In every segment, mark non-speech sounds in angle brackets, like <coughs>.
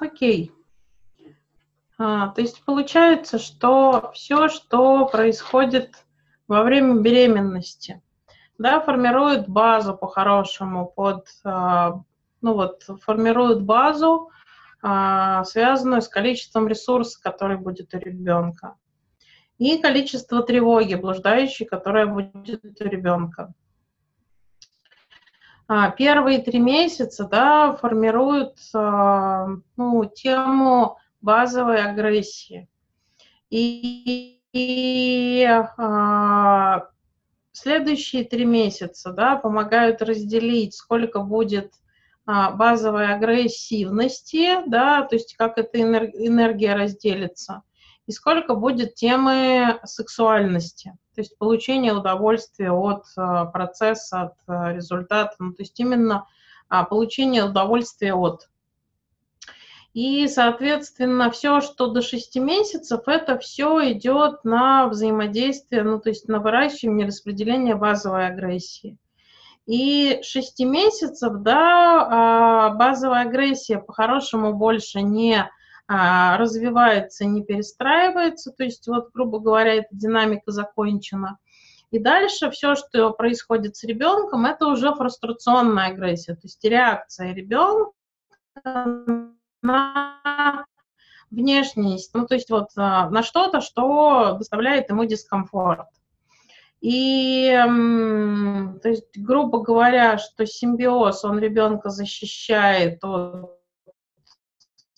Окей. А, то есть получается, что все, что происходит во время беременности, да, формирует базу по-хорошему под, а, ну вот, формирует базу, а, связанную с количеством ресурсов, который будет у ребенка, и количество тревоги блуждающей, которая будет у ребенка. А, первые три месяца да, формируют ну, тему базовой агрессии. И, и а, следующие три месяца да, помогают разделить, сколько будет а, базовой агрессивности, да, то есть как эта энергия разделится, и сколько будет темы сексуальности, то есть получение удовольствия от а, процесса, от а, результата, ну, то есть именно а, получение удовольствия от. И, соответственно, все, что до 6 месяцев, это все идет на взаимодействие, ну, то есть на выращивание, распределение базовой агрессии. И 6 месяцев, да, а, базовая агрессия по-хорошему больше не развивается, не перестраивается, то есть вот, грубо говоря, эта динамика закончена. И дальше все, что происходит с ребенком, это уже фрустрационная агрессия, то есть реакция ребенка на внешность, ну, то есть вот а, на что-то, что доставляет ему дискомфорт. И, то есть, грубо говоря, что симбиоз, он ребенка защищает от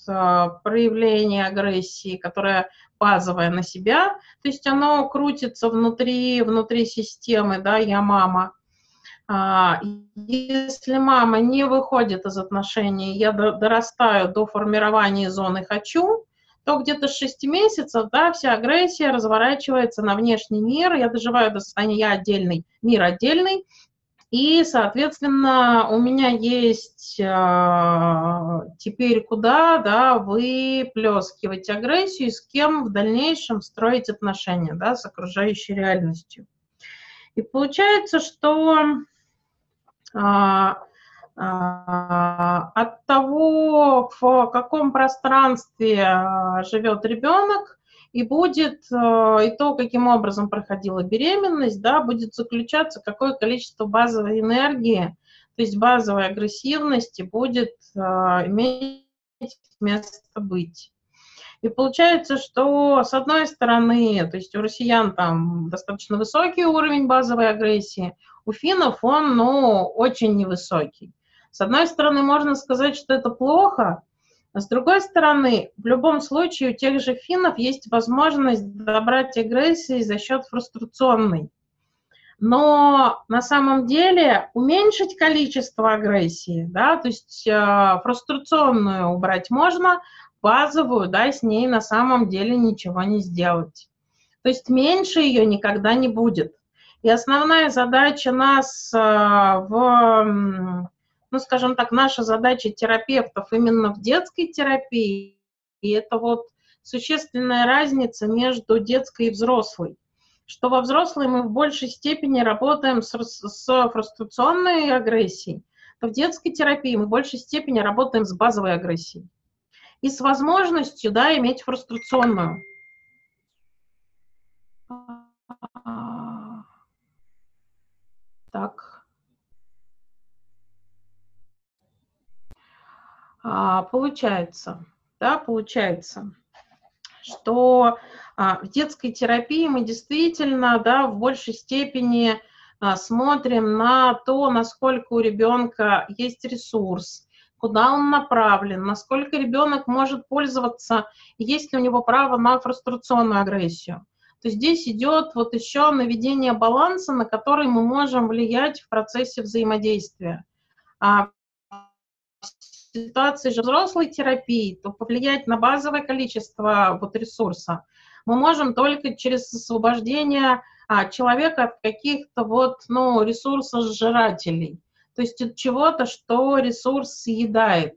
а, проявления агрессии, которая базовая на себя, то есть оно крутится внутри, внутри системы, да, я мама, а, если мама не выходит из отношений, я дорастаю до формирования зоны «хочу», то где-то с 6 месяцев, да, вся агрессия разворачивается на внешний мир, я доживаю до состояния «я отдельный», мир отдельный, и, соответственно, у меня есть э, теперь куда да, выплескивать агрессию, с кем в дальнейшем строить отношения да, с окружающей реальностью. И получается, что а, от того, в каком пространстве живет ребенок, и будет и то, каким образом проходила беременность, да, будет заключаться, какое количество базовой энергии, то есть базовой агрессивности будет иметь место быть. И получается, что с одной стороны, то есть у россиян там достаточно высокий уровень базовой агрессии, у финнов он, ну, очень невысокий. С одной стороны, можно сказать, что это плохо, с другой стороны, в любом случае у тех же финнов есть возможность добрать агрессии за счет фрустрационной. Но на самом деле уменьшить количество агрессии, да, то есть э, фрустрационную убрать можно, базовую, да, с ней на самом деле ничего не сделать. То есть меньше ее никогда не будет. И основная задача нас э, в, ну, скажем так, наша задача терапевтов именно в детской терапии, и это вот существенная разница между детской и взрослой что во взрослой мы в большей степени работаем с, с фрустрационной агрессией, то в детской терапии мы в большей степени работаем с базовой агрессией и с возможностью да, иметь фрустрационную. Так. А, получается, да, получается, что а, в детской терапии мы действительно, да, в большей степени а, смотрим на то, насколько у ребенка есть ресурс, куда он направлен, насколько ребенок может пользоваться, есть ли у него право на фрустрационную агрессию то здесь идет вот еще наведение баланса, на который мы можем влиять в процессе взаимодействия. А ситуации же взрослой терапии, то повлиять на базовое количество вот ресурса мы можем только через освобождение а, человека от каких-то вот, ну, ресурсосжирателей, то есть от чего-то, что ресурс съедает.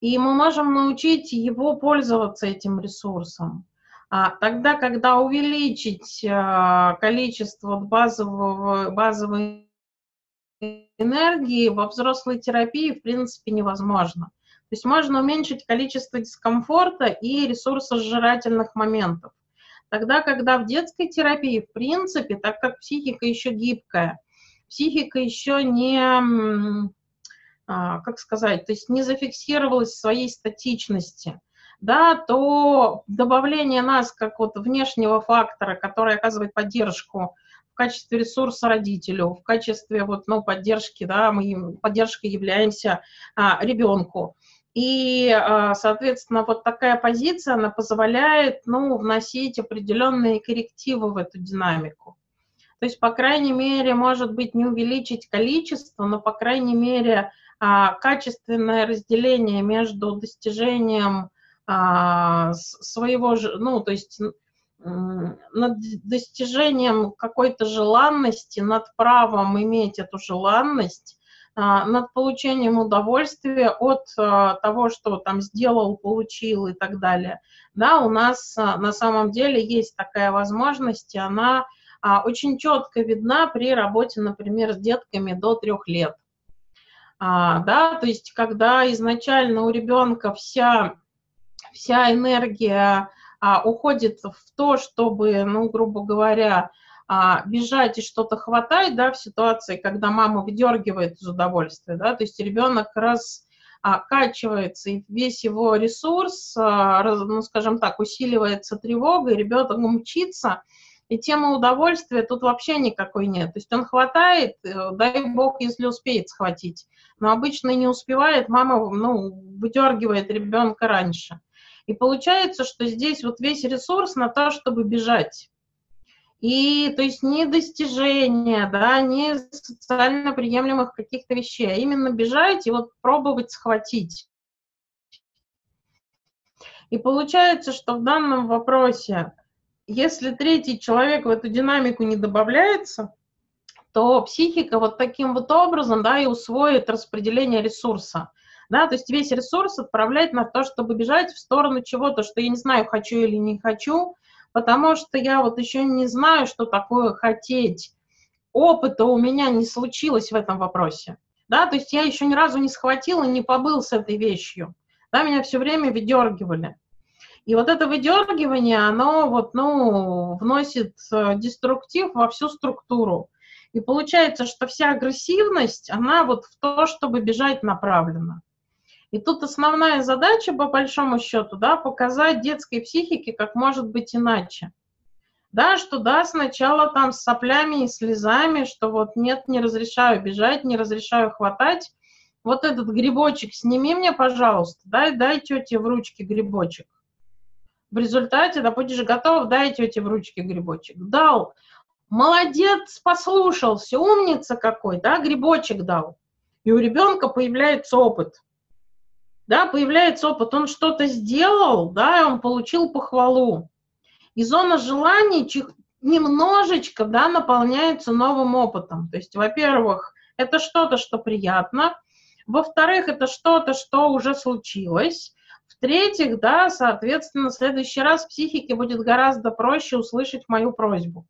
И мы можем научить его пользоваться этим ресурсом. А тогда, когда увеличить а, количество базового, базовой энергии во взрослой терапии, в принципе, невозможно. То есть можно уменьшить количество дискомфорта и ресурсосжирательных моментов. Тогда, когда в детской терапии, в принципе, так как психика еще гибкая, психика еще не, а, как сказать, то есть не зафиксировалась в своей статичности, да, то добавление нас как вот внешнего фактора, который оказывает поддержку в качестве ресурса родителю, в качестве вот, ну, поддержки, да, мы поддержкой являемся а, ребенку. И, а, соответственно, вот такая позиция, она позволяет, ну, вносить определенные коррективы в эту динамику. То есть, по крайней мере, может быть, не увеличить количество, но, по крайней мере, а, качественное разделение между достижением а, своего, ну, то есть над достижением какой-то желанности, над правом иметь эту желанность, а, над получением удовольствия от а, того, что там сделал, получил и так далее. Да, у нас а, на самом деле есть такая возможность, и она очень четко видна при работе, например, с детками до трех лет. Да, то есть когда изначально у ребенка вся, вся энергия уходит в то, чтобы, ну, грубо говоря, а, бежать и что-то хватать, да, в ситуации, когда мама выдергивает из удовольствия, да, то есть ребенок раз а, качивается, и весь его ресурс, а, ну, скажем так, усиливается тревога, и ребенок мчится, и тема удовольствия тут вообще никакой нет. То есть он хватает, э, дай бог, если успеет схватить. Но обычно не успевает, мама ну, выдергивает ребенка раньше. И получается, что здесь вот весь ресурс на то, чтобы бежать. И то есть не достижения, да, не социально приемлемых каких-то вещей, а именно бежать и вот пробовать схватить. И получается, что в данном вопросе, если третий человек в эту динамику не добавляется, то психика вот таким вот образом, да, и усвоит распределение ресурса. Да, то есть весь ресурс отправлять на то, чтобы бежать в сторону чего-то, что я не знаю, хочу или не хочу, потому что я вот еще не знаю, что такое хотеть. Опыта у меня не случилось в этом вопросе. Да, то есть я еще ни разу не схватил и не побыл с этой вещью. Да, меня все время выдергивали. И вот это выдергивание, оно вот, ну, вносит э, деструктив во всю структуру. И получается, что вся агрессивность, она вот в то, чтобы бежать направлена. И тут основная задача, по большому счету, да, показать детской психике, как может быть иначе. Да, что да, сначала там с соплями и слезами, что вот нет, не разрешаю бежать, не разрешаю хватать. Вот этот грибочек сними мне, пожалуйста, дай, дай тете в ручки грибочек. В результате, да, будешь готов, дай тете в ручки грибочек. Дал. Молодец, послушался, умница какой, да, грибочек дал. И у ребенка появляется опыт – да, появляется опыт, он что-то сделал, да, он получил похвалу. И зона желаний немножечко, да, наполняется новым опытом. То есть, во-первых, это что-то, что приятно. Во-вторых, это что-то, что уже случилось. В-третьих, да, соответственно, в следующий раз психике будет гораздо проще услышать мою просьбу.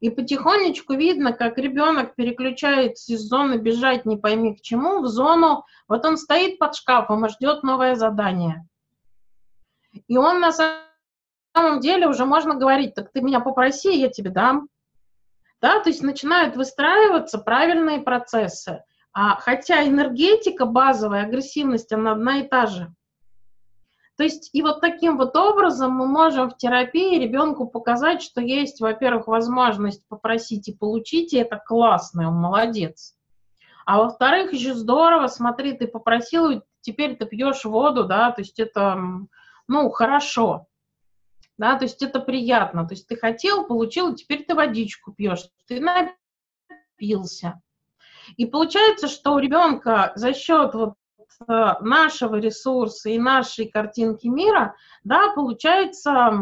И потихонечку видно, как ребенок переключается из зоны бежать не пойми к чему в зону, вот он стоит под шкафом и ждет новое задание. И он на самом деле уже можно говорить, так ты меня попроси, я тебе дам. Да, то есть начинают выстраиваться правильные процессы. А, хотя энергетика базовая, агрессивность, она одна и та же. То есть и вот таким вот образом мы можем в терапии ребенку показать, что есть, во-первых, возможность попросить и получить, и это классно, он молодец. А во-вторых, еще здорово, смотри, ты попросил, теперь ты пьешь воду, да, то есть это, ну, хорошо, да, то есть это приятно, то есть ты хотел, получил, теперь ты водичку пьешь, ты напился. И получается, что у ребенка за счет вот нашего ресурса и нашей картинки мира, да, получается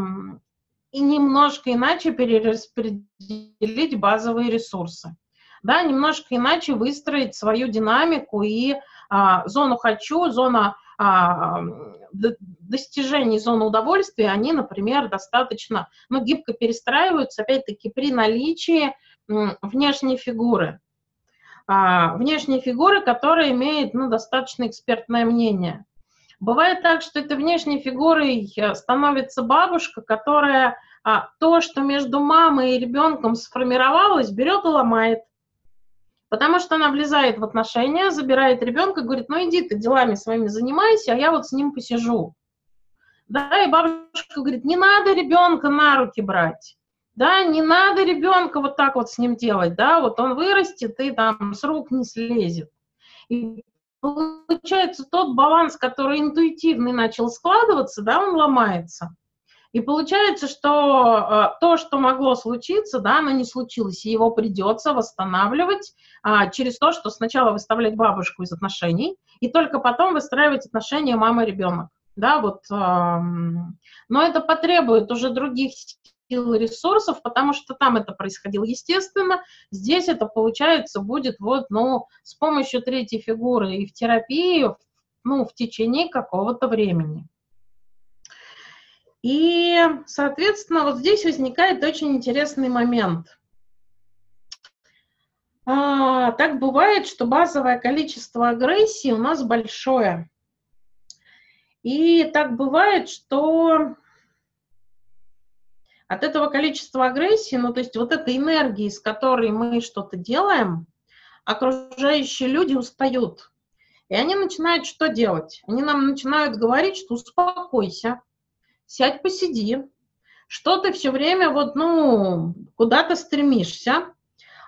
и немножко иначе перераспределить базовые ресурсы. Да, немножко иначе выстроить свою динамику и а, зону хочу, зона а, достижений, зона удовольствия, они, например, достаточно ну, гибко перестраиваются, опять-таки, при наличии внешней фигуры внешней фигуры, которая имеет ну, достаточно экспертное мнение. Бывает так, что этой внешней фигурой э, становится бабушка, которая а, то, что между мамой и ребенком сформировалось, берет и ломает. Потому что она влезает в отношения, забирает ребенка, говорит, ну иди ты делами своими занимайся, а я вот с ним посижу. Да, и бабушка говорит, не надо ребенка на руки брать. Да, не надо ребенка вот так вот с ним делать, да, вот он вырастет и там с рук не слезет. И получается тот баланс, который интуитивный начал складываться, да, он ломается. И получается, что э, то, что могло случиться, да, оно не случилось, и его придется восстанавливать а, через то, что сначала выставлять бабушку из отношений, и только потом выстраивать отношения мама-ребенок. Да, вот, э, но это потребует уже других сил и ресурсов, потому что там это происходило естественно, здесь это, получается, будет вот, ну, с помощью третьей фигуры и в терапии, ну, в течение какого-то времени. И, соответственно, вот здесь возникает очень интересный момент. А, так бывает, что базовое количество агрессии у нас большое. И так бывает, что от этого количества агрессии, ну то есть вот этой энергии, с которой мы что-то делаем, окружающие люди устают. И они начинают что делать? Они нам начинают говорить, что успокойся, сядь, посиди, что ты все время вот, ну, куда-то стремишься,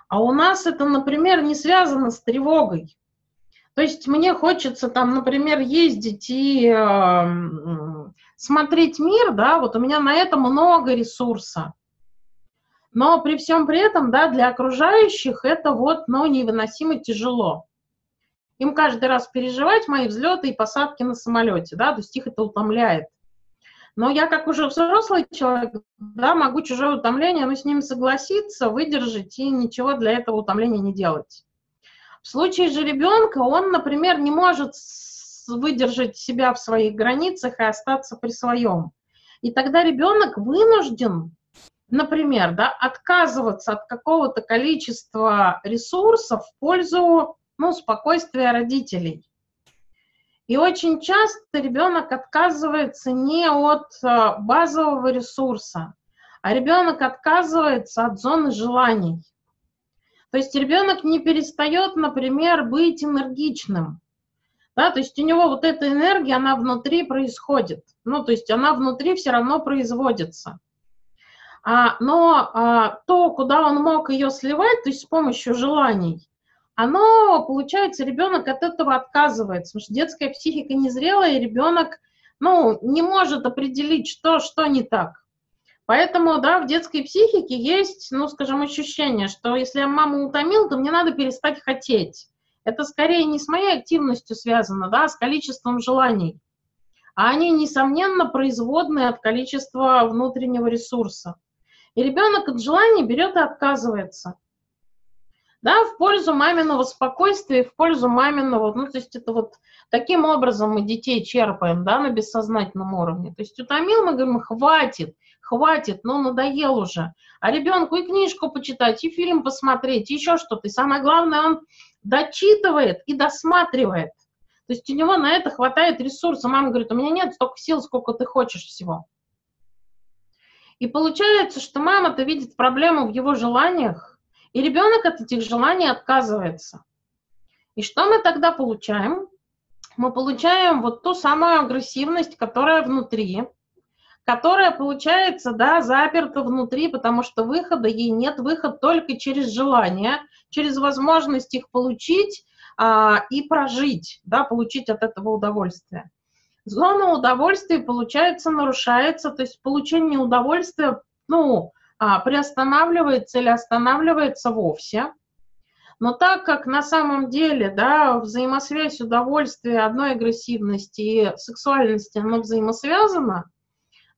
а у нас это, например, не связано с тревогой. То есть мне хочется там, например, ездить и э, смотреть мир, да, вот у меня на это много ресурса. Но при всем при этом, да, для окружающих это вот, ну, невыносимо тяжело. Им каждый раз переживать мои взлеты и посадки на самолете, да, то есть их это утомляет. Но я как уже взрослый человек, да, могу чужое утомление, но с ним согласиться, выдержать и ничего для этого утомления не делать. В случае же ребенка он, например, не может выдержать себя в своих границах и остаться при своем. И тогда ребенок вынужден, например, да, отказываться от какого-то количества ресурсов в пользу ну, спокойствия родителей. И очень часто ребенок отказывается не от э, базового ресурса, а ребенок отказывается от зоны желаний. То есть ребенок не перестает, например, быть энергичным. Да, то есть у него вот эта энергия, она внутри происходит. Ну, то есть она внутри все равно производится. А, но а, то, куда он мог ее сливать, то есть с помощью желаний, оно, получается, ребенок от этого отказывается, потому что детская психика незрелая, и ребенок, ну, не может определить, что, что не так. Поэтому, да, в детской психике есть, ну, скажем, ощущение, что если я маму утомил, то мне надо перестать хотеть. Это скорее не с моей активностью связано, да, а с количеством желаний. А они, несомненно, производные от количества внутреннего ресурса. И ребенок от желаний берет и отказывается да, в пользу маминого спокойствия, в пользу маминого, ну, то есть это вот таким образом мы детей черпаем, да, на бессознательном уровне. То есть утомил, мы говорим, хватит, хватит, ну, надоел уже. А ребенку и книжку почитать, и фильм посмотреть, и еще что-то. И самое главное, он дочитывает и досматривает. То есть у него на это хватает ресурса. Мама говорит, у меня нет столько сил, сколько ты хочешь всего. И получается, что мама-то видит проблему в его желаниях, и ребенок от этих желаний отказывается. И что мы тогда получаем? Мы получаем вот ту самую агрессивность, которая внутри, которая, получается, да, заперта внутри, потому что выхода ей нет, выход только через желание, через возможность их получить а, и прожить, да, получить от этого удовольствие. Зона удовольствия, получается, нарушается, то есть получение удовольствия, ну, а, приостанавливается или останавливается вовсе. Но так как на самом деле да, взаимосвязь удовольствия одной агрессивности и сексуальности, она взаимосвязана,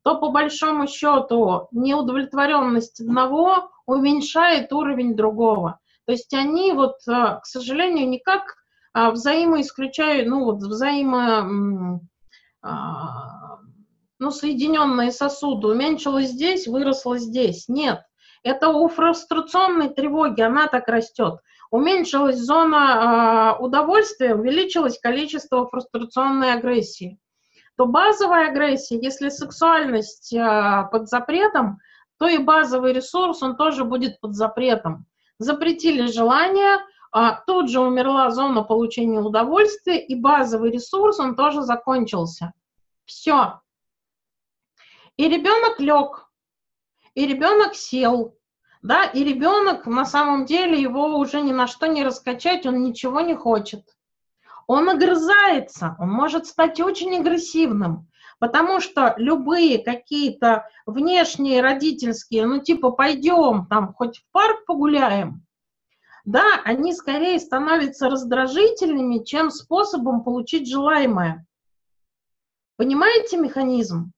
то по большому счету неудовлетворенность одного уменьшает уровень другого. То есть они вот, а, к сожалению, никак а, взаимоисключают, ну вот взаимо ну, соединенные сосуды, уменьшилось здесь, выросло здесь. Нет, это у фрустрационной тревоги, она так растет. Уменьшилась зона удовольствия, увеличилось количество фрустрационной агрессии. то базовая агрессия, если сексуальность под запретом, то и базовый ресурс, он тоже будет под запретом. Запретили желание, а тут же умерла зона получения удовольствия, и базовый ресурс, он тоже закончился. Все. И ребенок лег, и ребенок сел, да, и ребенок на самом деле его уже ни на что не раскачать, он ничего не хочет. Он огрызается, он может стать очень агрессивным, потому что любые какие-то внешние родительские, ну типа пойдем там хоть в парк погуляем, да, они скорее становятся раздражительными, чем способом получить желаемое. Понимаете механизм?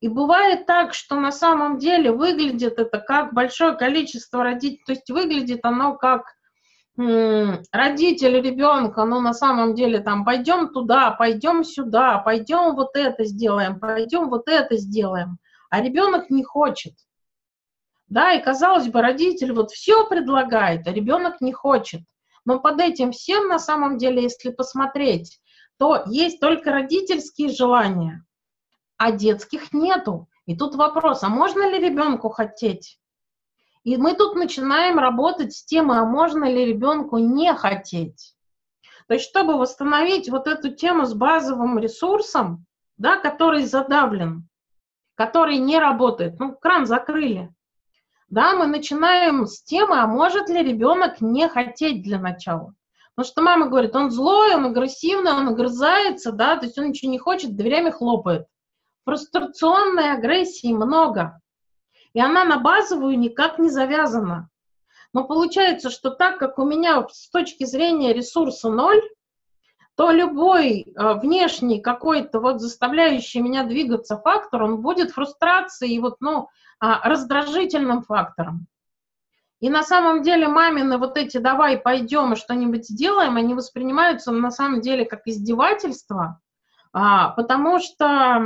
И бывает так, что на самом деле выглядит это как большое количество родителей, то есть выглядит оно как родители ребенка, ну на самом деле там пойдем туда, пойдем сюда, пойдем вот это сделаем, пойдем вот это сделаем, а ребенок не хочет. Да, и казалось бы, родитель вот все предлагает, а ребенок не хочет. Но под этим всем на самом деле, если посмотреть, то есть только родительские желания, а детских нету. И тут вопрос, а можно ли ребенку хотеть? И мы тут начинаем работать с темой, а можно ли ребенку не хотеть. То есть, чтобы восстановить вот эту тему с базовым ресурсом, да, который задавлен, который не работает, ну, кран закрыли, да, мы начинаем с темы, а может ли ребенок не хотеть для начала. Потому что мама говорит, он злой, он агрессивный, он огрызается, да, то есть он ничего не хочет, дверями хлопает. Фрустрационной агрессии много и она на базовую никак не завязана. Но получается, что так как у меня с точки зрения ресурса ноль, то любой э, внешний какой-то вот заставляющий меня двигаться фактор, он будет фрустрацией и вот, ну, а, раздражительным фактором. И на самом деле мамины вот эти «давай пойдем и что-нибудь сделаем», они воспринимаются на самом деле как издевательство, а, потому что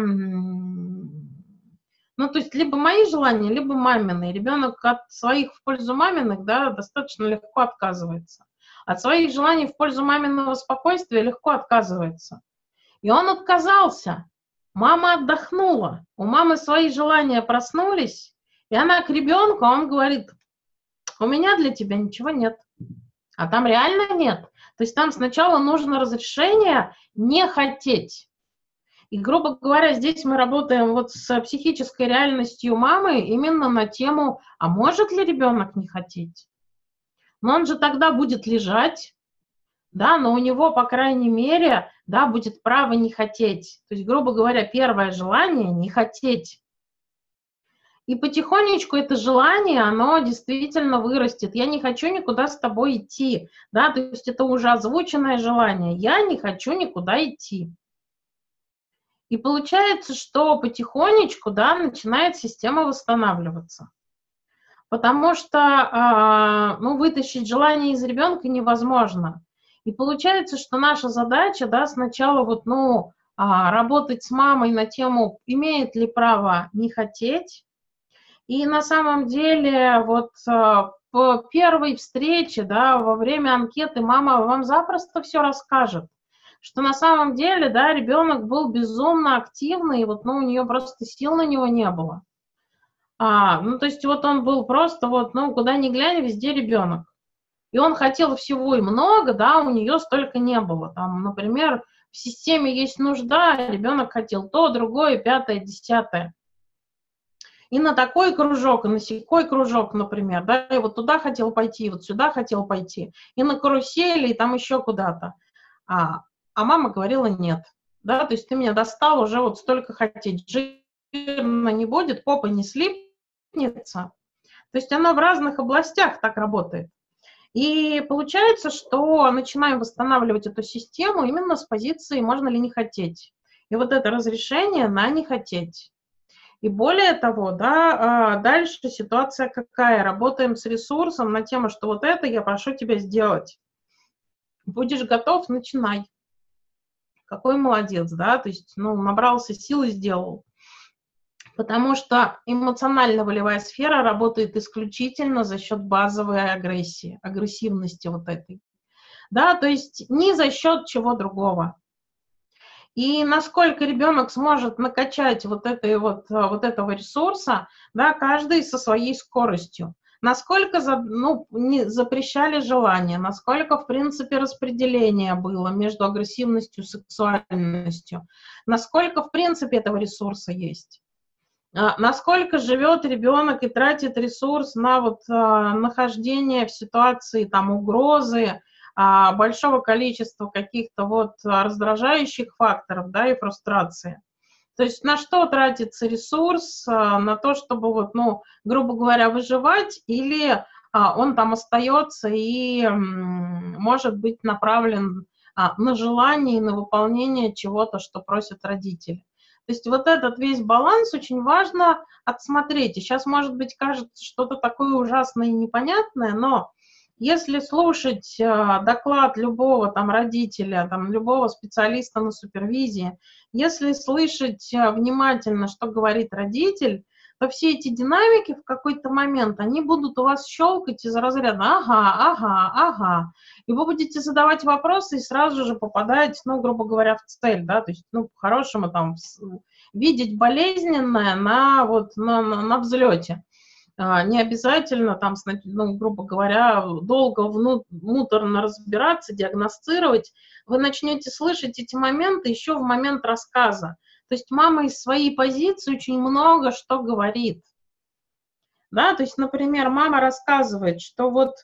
ну, то есть либо мои желания, либо мамины. Ребенок от своих в пользу маминых, да, достаточно легко отказывается. От своих желаний в пользу маминого спокойствия легко отказывается. И он отказался. Мама отдохнула. У мамы свои желания проснулись, и она к ребенку, а он говорит, у меня для тебя ничего нет. А там реально нет. То есть там сначала нужно разрешение не хотеть. И, грубо говоря, здесь мы работаем вот с психической реальностью мамы именно на тему, а может ли ребенок не хотеть? Но он же тогда будет лежать, да, но у него, по крайней мере, да, будет право не хотеть. То есть, грубо говоря, первое желание – не хотеть. И потихонечку это желание, оно действительно вырастет. Я не хочу никуда с тобой идти, да, то есть это уже озвученное желание. Я не хочу никуда идти. И получается, что потихонечку, да, начинает система восстанавливаться. Потому что, э, ну, вытащить желание из ребенка невозможно. И получается, что наша задача, да, сначала вот, ну, э, работать с мамой на тему, имеет ли право не хотеть. И на самом деле, вот э, по первой встрече, да, во время анкеты мама вам запросто все расскажет что на самом деле, да, ребенок был безумно активный, и вот, ну, у нее просто сил на него не было. А, ну, то есть вот он был просто вот, ну, куда ни глянь, везде ребенок. И он хотел всего и много, да, у нее столько не было. Там, например, в системе есть нужда, ребенок хотел то, другое, пятое, десятое. И на такой кружок, и на секой кружок, например, да, и вот туда хотел пойти, и вот сюда хотел пойти, и на карусели, и там еще куда-то. А, а мама говорила нет. Да, то есть ты меня достал уже вот столько хотеть. Жирно не будет, попа не слипнется. То есть она в разных областях так работает. И получается, что начинаем восстанавливать эту систему именно с позиции «можно ли не хотеть». И вот это разрешение на не хотеть. И более того, да, а, дальше ситуация какая? Работаем с ресурсом на тему, что вот это я прошу тебя сделать. Будешь готов, начинай какой молодец, да, то есть, ну, набрался сил и сделал. Потому что эмоционально-волевая сфера работает исключительно за счет базовой агрессии, агрессивности вот этой. Да, то есть не за счет чего другого. И насколько ребенок сможет накачать вот, этой вот, вот этого ресурса, да, каждый со своей скоростью насколько за, ну, не запрещали желание, насколько, в принципе, распределение было между агрессивностью и сексуальностью, насколько, в принципе, этого ресурса есть. А, насколько живет ребенок и тратит ресурс на вот а, нахождение в ситуации там угрозы, а, большого количества каких-то вот раздражающих факторов, да, и фрустрации. То есть на что тратится ресурс? А, на то, чтобы, вот, ну, грубо говоря, выживать, или а, он там остается и может быть направлен а, на желание и на выполнение чего-то, что просят родители. То есть вот этот весь баланс очень важно отсмотреть. И сейчас, может быть, кажется что-то такое ужасное и непонятное, но если слушать э, доклад любого там родителя, там, любого специалиста на супервизии, если слышать э, внимательно, что говорит родитель, то все эти динамики в какой-то момент, они будут у вас щелкать из разряда «ага, ага, ага». И вы будете задавать вопросы и сразу же попадать, ну, грубо говоря, в цель, да, то есть, ну, по-хорошему там видеть болезненное на, вот, на, на, на взлете. А, не обязательно там, ну, грубо говоря, долго внутренно разбираться, диагностировать. Вы начнете слышать эти моменты еще в момент рассказа. То есть мама из своей позиции очень много что говорит. Да, то есть, например, мама рассказывает, что вот,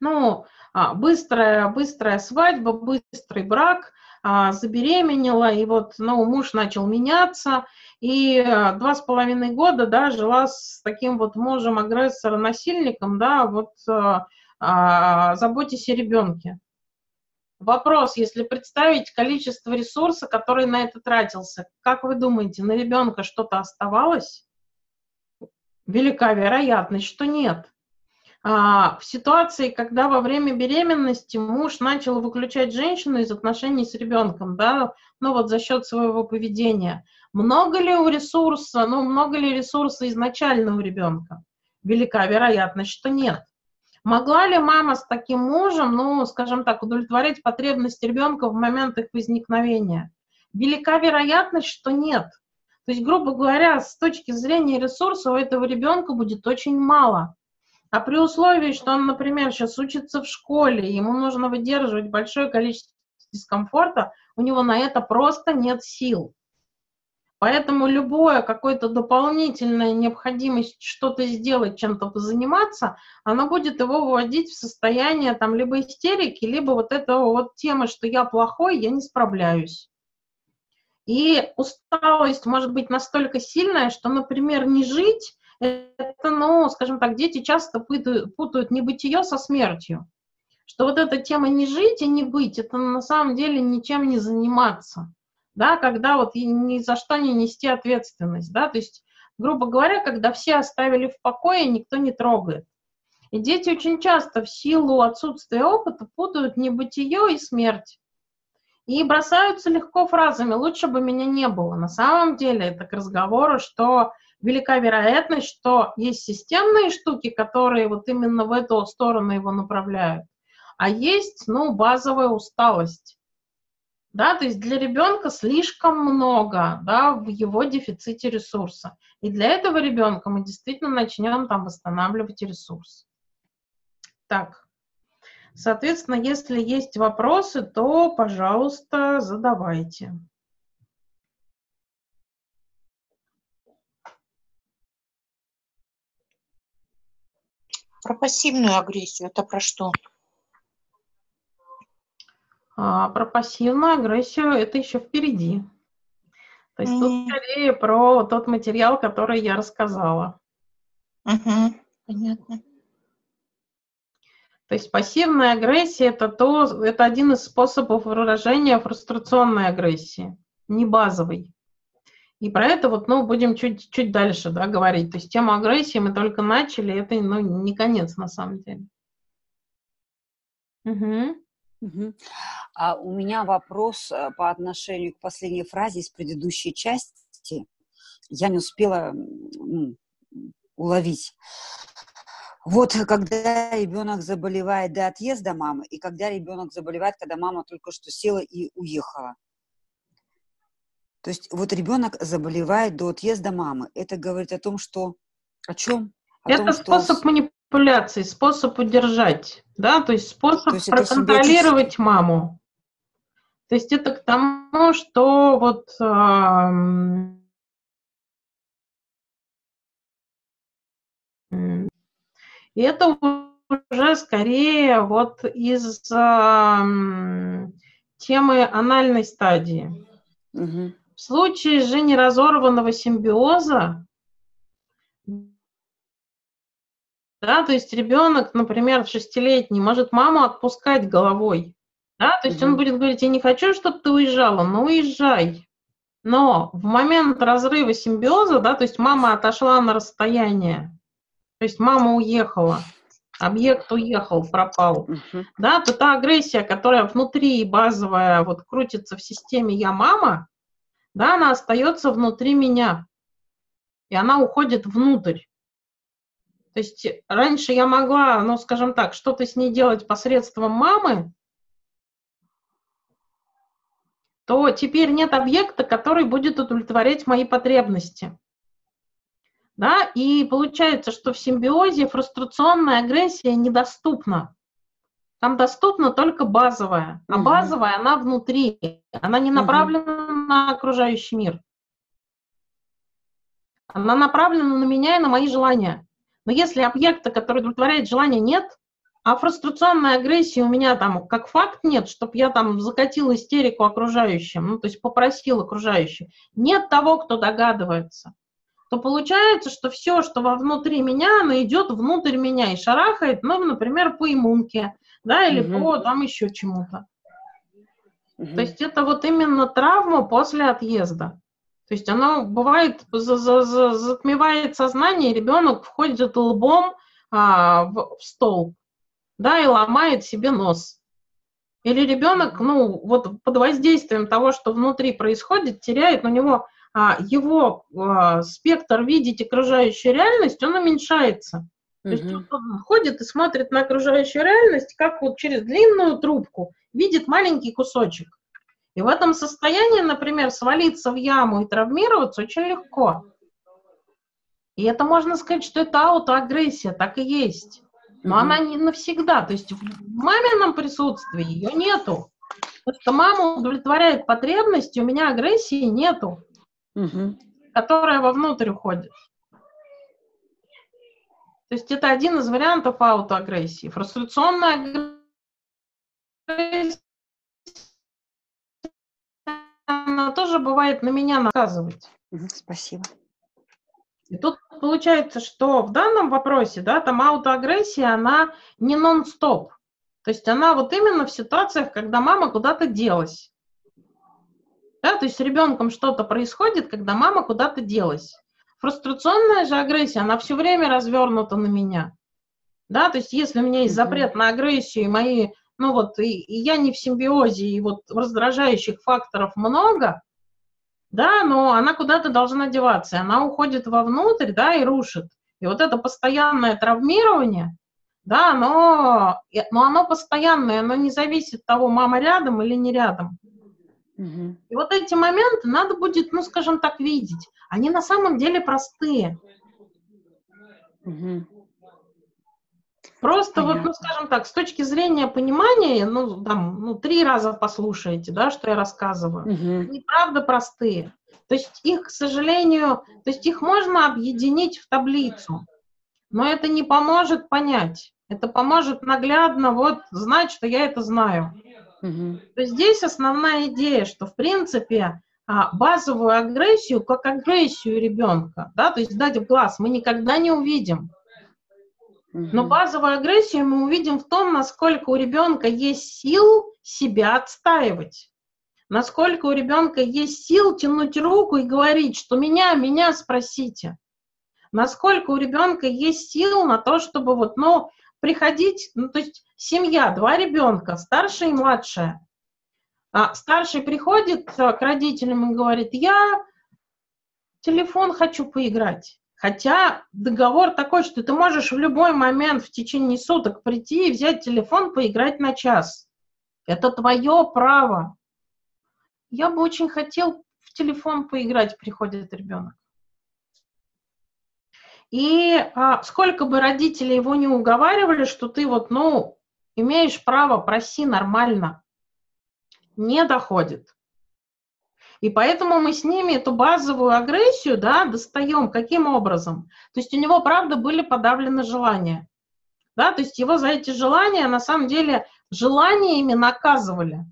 ну, а, быстрая, быстрая свадьба, быстрый брак, а, забеременела, и вот, ну, муж начал меняться, и э, два с половиной года, да, жила с таким вот мужем агрессором, насильником, да, вот а, а, заботьтесь о ребенке. Вопрос, если представить количество ресурса, который на это тратился, как вы думаете, на ребенка что-то оставалось? Велика вероятность, что нет. А, в ситуации, когда во время беременности муж начал выключать женщину из отношений с ребенком, да, ну вот за счет своего поведения, много ли у ресурса, ну много ли ресурса изначально у ребенка? Велика вероятность, что нет. Могла ли мама с таким мужем, ну, скажем так, удовлетворять потребности ребенка в момент их возникновения? Велика вероятность, что нет. То есть, грубо говоря, с точки зрения ресурса у этого ребенка будет очень мало. А при условии, что он, например, сейчас учится в школе, ему нужно выдерживать большое количество дискомфорта, у него на это просто нет сил. Поэтому любое какое-то дополнительная необходимость что-то сделать, чем-то позаниматься, оно будет его выводить в состояние там либо истерики, либо вот этого вот темы, что я плохой, я не справляюсь. И усталость может быть настолько сильная, что, например, не жить это, ну, скажем так, дети часто путают, путают небытие со смертью. Что вот эта тема не жить и не быть, это на самом деле ничем не заниматься. Да, когда вот ни за что не нести ответственность, да, то есть, грубо говоря, когда все оставили в покое, никто не трогает. И дети очень часто в силу отсутствия опыта путают небытие и смерть. И бросаются легко фразами «лучше бы меня не было». На самом деле это к разговору, что велика вероятность, что есть системные штуки, которые вот именно в эту сторону его направляют, а есть, ну, базовая усталость. Да, то есть для ребенка слишком много, да, в его дефиците ресурса. И для этого ребенка мы действительно начнем там восстанавливать ресурс. Так, соответственно, если есть вопросы, то, пожалуйста, задавайте. Про пассивную агрессию это про что? А, про пассивную агрессию это еще впереди. То есть mm тут скорее про тот материал, который я рассказала. Угу, понятно. То есть пассивная агрессия это то, это один из способов выражения фрустрационной агрессии, не базовый. И про это вот, ну, будем чуть, чуть дальше, да, говорить. То есть тему агрессии мы только начали, это, ну, не конец на самом деле. Угу. Угу. А у меня вопрос э, по отношению к последней фразе из предыдущей части. Я не успела уловить. Вот когда ребенок заболевает до отъезда мамы, и когда ребенок заболевает, когда мама только что села и уехала. То есть вот ребенок заболевает до отъезда мамы. Это говорит о том, что о чем? О это том, способ что... манипуляции, способ удержать, да, то есть способ то есть проконтролировать симбиотически... маму. То есть это к тому, что вот э, и это уже скорее вот из э, темы анальной стадии. Угу. В случае же неразорванного симбиоза, да, то есть ребенок, например, шестилетний, может маму отпускать головой, да, то есть угу. он будет говорить, я не хочу, чтобы ты уезжала, но уезжай. Но в момент разрыва симбиоза, да, то есть мама отошла на расстояние, то есть мама уехала, объект уехал, пропал, uh-huh. да, то та агрессия, которая внутри базовая, вот крутится в системе «я мама», да, она остается внутри меня, и она уходит внутрь. То есть раньше я могла, ну, скажем так, что-то с ней делать посредством мамы, то теперь нет объекта, который будет удовлетворять мои потребности. Да? И получается, что в симбиозе фрустрационная агрессия недоступна. Там доступна только базовая, а угу. базовая она внутри, она не направлена угу. на окружающий мир. Она направлена на меня и на мои желания. Но если объекта, который удовлетворяет желания, нет, а фрустрационной агрессии у меня там как факт нет, чтобы я там закатил истерику окружающим, ну, то есть попросил окружающих. Нет того, кто догадывается то получается, что все, что вовнутри меня, оно идет внутрь меня и шарахает, ну, например, по иммунке, да, или угу. по там еще чему-то. Угу. То есть это вот именно травма после отъезда. То есть оно бывает, за, за, за, затмевает сознание, ребенок входит лбом а, в, в стол, да, и ломает себе нос. Или ребенок, ну, вот под воздействием того, что внутри происходит, теряет у него а, его а, спектр видеть окружающую реальность, он уменьшается. То есть он ходит и смотрит на окружающую реальность, как вот через длинную трубку, видит маленький кусочек. И в этом состоянии, например, свалиться в яму и травмироваться очень легко. И это можно сказать, что это аутоагрессия, так и есть. Но mm она не навсегда. То есть в мамином присутствии ее нету. Потому что мама удовлетворяет потребности, у меня агрессии нету угу. которая вовнутрь уходит. То есть это один из вариантов аутоагрессии. Фрустрационная агрессия, она тоже бывает на меня наказывать. Спасибо. И тут получается, что в данном вопросе, да, там аутоагрессия, она не нон-стоп. То есть она вот именно в ситуациях, когда мама куда-то делась. Да, то есть с ребенком что-то происходит, когда мама куда-то делась. Фрустрационная же агрессия, она все время развернута на меня. Да, то есть если у меня есть запрет на агрессию, и мои, ну вот, и, и я не в симбиозе, и вот раздражающих факторов много, да, но она куда-то должна деваться, она уходит вовнутрь, да, и рушит. И вот это постоянное травмирование, да, оно, но оно постоянное, оно не зависит от того, мама рядом или не рядом. И вот эти моменты надо будет, ну, скажем так, видеть. Они на самом деле простые. Угу. Просто Понятно. вот, ну, скажем так, с точки зрения понимания, ну, там, ну, три раза послушайте, да, что я рассказываю. Угу. Они правда простые. То есть их, к сожалению, то есть их можно объединить в таблицу, но это не поможет понять. Это поможет наглядно вот знать, что я это знаю. Угу. То здесь основная идея, что в принципе а, базовую агрессию, как агрессию ребенка, да, то есть дать в глаз мы никогда не увидим. Но базовую агрессию мы увидим в том, насколько у ребенка есть сил себя отстаивать. Насколько у ребенка есть сил тянуть руку и говорить, что меня, меня спросите. Насколько у ребенка есть сил на то, чтобы вот, ну, приходить, ну, то есть семья, два ребенка, старшая и младшая. А старший приходит э, к родителям и говорит, я телефон хочу поиграть. Хотя договор такой, что ты можешь в любой момент в течение суток прийти и взять телефон, поиграть на час. Это твое право. Я бы очень хотел в телефон поиграть приходит ребенок. И а, сколько бы родители его не уговаривали, что ты вот, ну, имеешь право, проси нормально, не доходит. И поэтому мы с ними эту базовую агрессию, да, достаем. Каким образом? То есть у него, правда, были подавлены желания. Да, то есть его за эти желания, на самом деле, желаниями наказывали.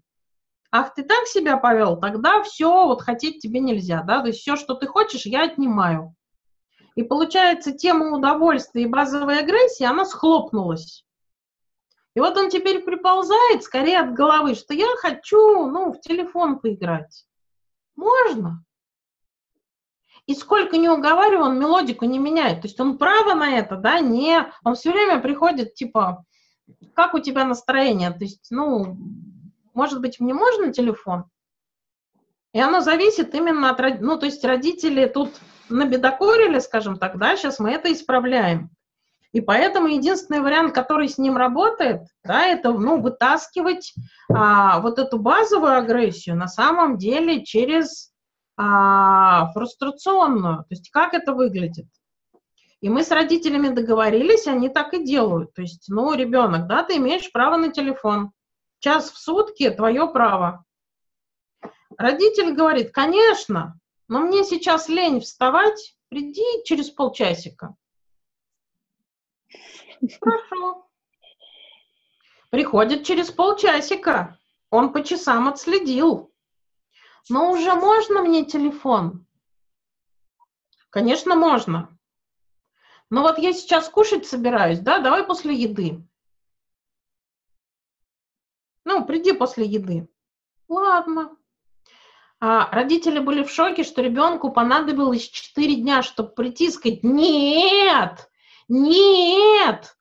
Ах, ты так себя повел, тогда все, вот хотеть тебе нельзя, да, то есть все, что ты хочешь, я отнимаю. И получается, тема удовольствия и базовой агрессии, она схлопнулась. И вот он теперь приползает скорее от головы, что я хочу, ну, в телефон поиграть. Можно. И сколько не уговариваю, он мелодику не меняет. То есть он право на это, да, не... Он все время приходит, типа, как у тебя настроение? То есть, ну, может быть, мне можно телефон? И оно зависит именно от... Ну, то есть родители тут набедокурили, скажем так, да, сейчас мы это исправляем. И поэтому единственный вариант, который с ним работает, да, это ну, вытаскивать а, вот эту базовую агрессию на самом деле через а, фрустрационную. То есть как это выглядит? И мы с родителями договорились, они так и делают. То есть, ну, ребенок, да, ты имеешь право на телефон. Час в сутки – твое право. Родитель говорит, конечно, но мне сейчас лень вставать, приди через полчасика. Хорошо. Приходит через полчасика. Он по часам отследил. Но уже можно мне телефон? Конечно, можно. Но вот я сейчас кушать собираюсь, да, давай после еды. Ну, приди после еды. Ладно. А родители были в шоке, что ребенку понадобилось 4 дня, чтобы прийти и сказать, нет, нет,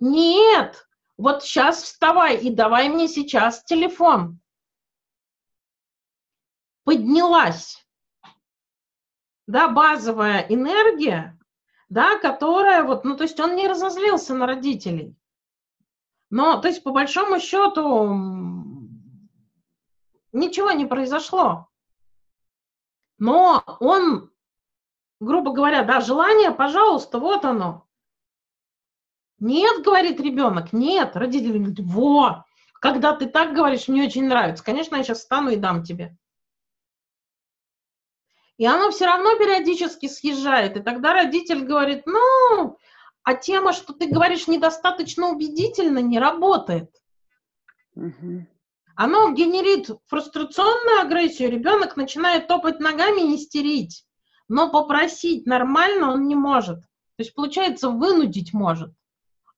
нет, вот сейчас вставай и давай мне сейчас телефон. Поднялась, да, базовая энергия, да, которая вот, ну, то есть он не разозлился на родителей. Но, то есть, по большому счету, ничего не произошло. Но он, грубо говоря, да, желание, пожалуйста, вот оно. Нет, говорит ребенок, нет. Родители говорят, во, когда ты так говоришь, мне очень нравится. Конечно, я сейчас встану и дам тебе. И оно все равно периодически съезжает. И тогда родитель говорит, ну, а тема, что ты говоришь недостаточно убедительно, не работает. Угу. Оно генерит фрустрационную агрессию, ребенок начинает топать ногами и истерить. Но попросить нормально он не может. То есть, получается, вынудить может.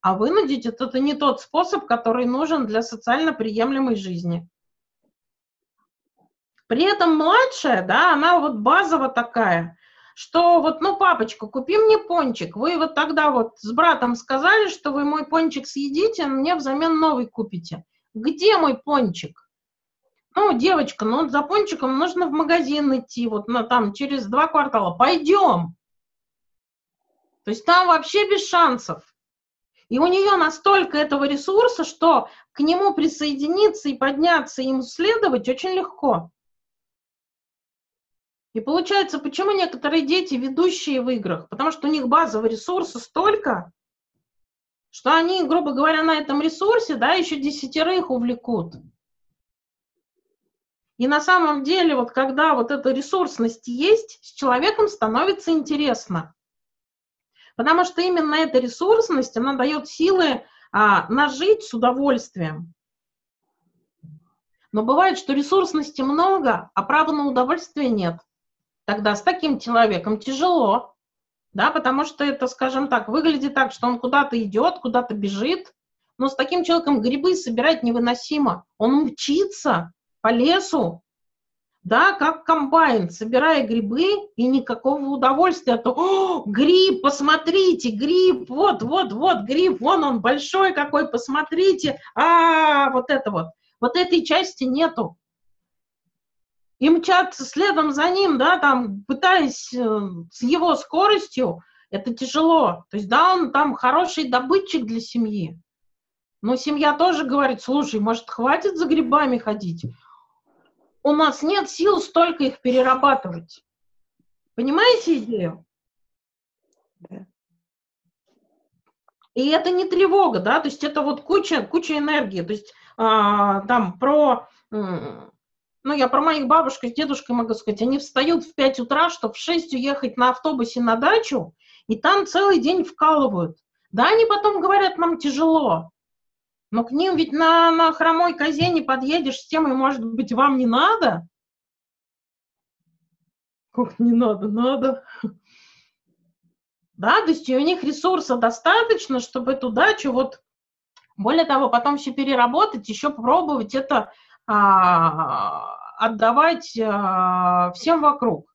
А вынудить это, это не тот способ, который нужен для социально приемлемой жизни. При этом младшая, да, она вот базово такая, что вот, ну, папочка, купи мне пончик. Вы вот тогда вот с братом сказали, что вы мой пончик съедите, а мне взамен новый купите. Где мой пончик? Ну, девочка, ну, за пончиком нужно в магазин идти, вот на, там через два квартала. Пойдем. То есть там вообще без шансов. И у нее настолько этого ресурса, что к нему присоединиться и подняться, и ему следовать очень легко. И получается, почему некоторые дети ведущие в играх? Потому что у них базового ресурса столько, что они, грубо говоря, на этом ресурсе, да, еще десятерых увлекут. И на самом деле, вот когда вот эта ресурсность есть, с человеком становится интересно. Потому что именно эта ресурсность, она дает силы а, нажить с удовольствием. Но бывает, что ресурсности много, а права на удовольствие нет тогда с таким человеком тяжело, да, потому что это, скажем так, выглядит так, что он куда-то идет, куда-то бежит, но с таким человеком грибы собирать невыносимо. Он мчится по лесу, да, как комбайн, собирая грибы, и никакого удовольствия, а то, О, гриб, посмотрите, гриб, вот, вот, вот, гриб, вон он большой какой, посмотрите, а, вот это вот. Вот этой части нету и мчаться следом за ним, да, там, пытаясь э, с его скоростью, это тяжело. То есть, да, он там хороший добытчик для семьи. Но семья тоже говорит, слушай, может, хватит за грибами ходить? у нас нет сил столько их перерабатывать. Понимаете идею? Да. И это не тревога, да, то есть это вот куча, куча энергии, то есть а, там про, ну я про моих бабушек с дедушкой могу сказать, они встают в 5 утра, чтобы в 6 уехать на автобусе на дачу, и там целый день вкалывают. Да, они потом говорят, нам тяжело, но к ним ведь на, на хромой козе не подъедешь с темой, может быть, вам не надо? Как не надо? Надо. Да, то есть у них ресурса достаточно, чтобы эту дачу вот, более того, потом все переработать, еще попробовать это а, отдавать а, всем вокруг.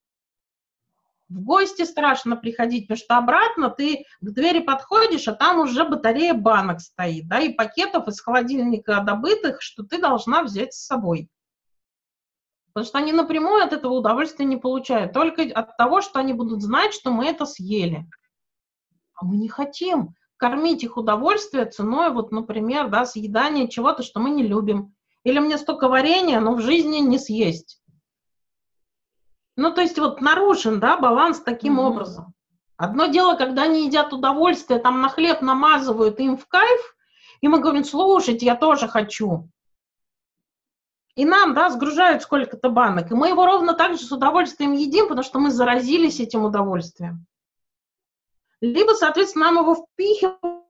В гости страшно приходить, потому что обратно ты к двери подходишь, а там уже батарея банок стоит, да, и пакетов из холодильника добытых, что ты должна взять с собой. Потому что они напрямую от этого удовольствия не получают, только от того, что они будут знать, что мы это съели. А мы не хотим кормить их удовольствие ценой, вот, например, да, съедания чего-то, что мы не любим. Или мне столько варенья, но в жизни не съесть. Ну, то есть вот нарушен, да, баланс таким mm-hmm. образом. Одно дело, когда они едят удовольствие, там на хлеб намазывают, им в кайф, и мы говорим, слушайте, я тоже хочу. И нам, да, сгружают сколько-то банок, и мы его ровно так же с удовольствием едим, потому что мы заразились этим удовольствием. Либо, соответственно, нам его впихивают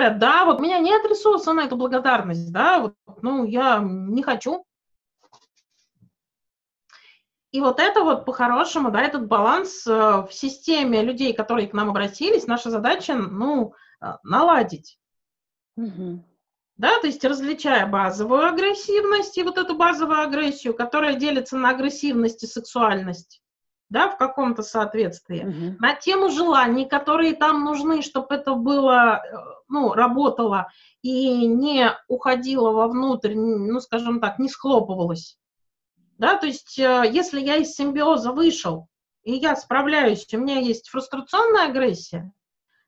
говорят, да, вот у меня нет ресурса на эту благодарность, да, вот, ну, я не хочу. И вот это вот по-хорошему, да, этот баланс э, в системе людей, которые к нам обратились, наша задача, ну, э, наладить. Угу. Да, то есть различая базовую агрессивность и вот эту базовую агрессию, которая делится на агрессивность и сексуальность, да, в каком-то соответствии, угу. на тему желаний, которые там нужны, чтобы это было, э, ну, работало и не уходило вовнутрь, ну, скажем так, не схлопывалось. Да, то есть э, если я из симбиоза вышел, и я справляюсь, у меня есть фрустрационная агрессия,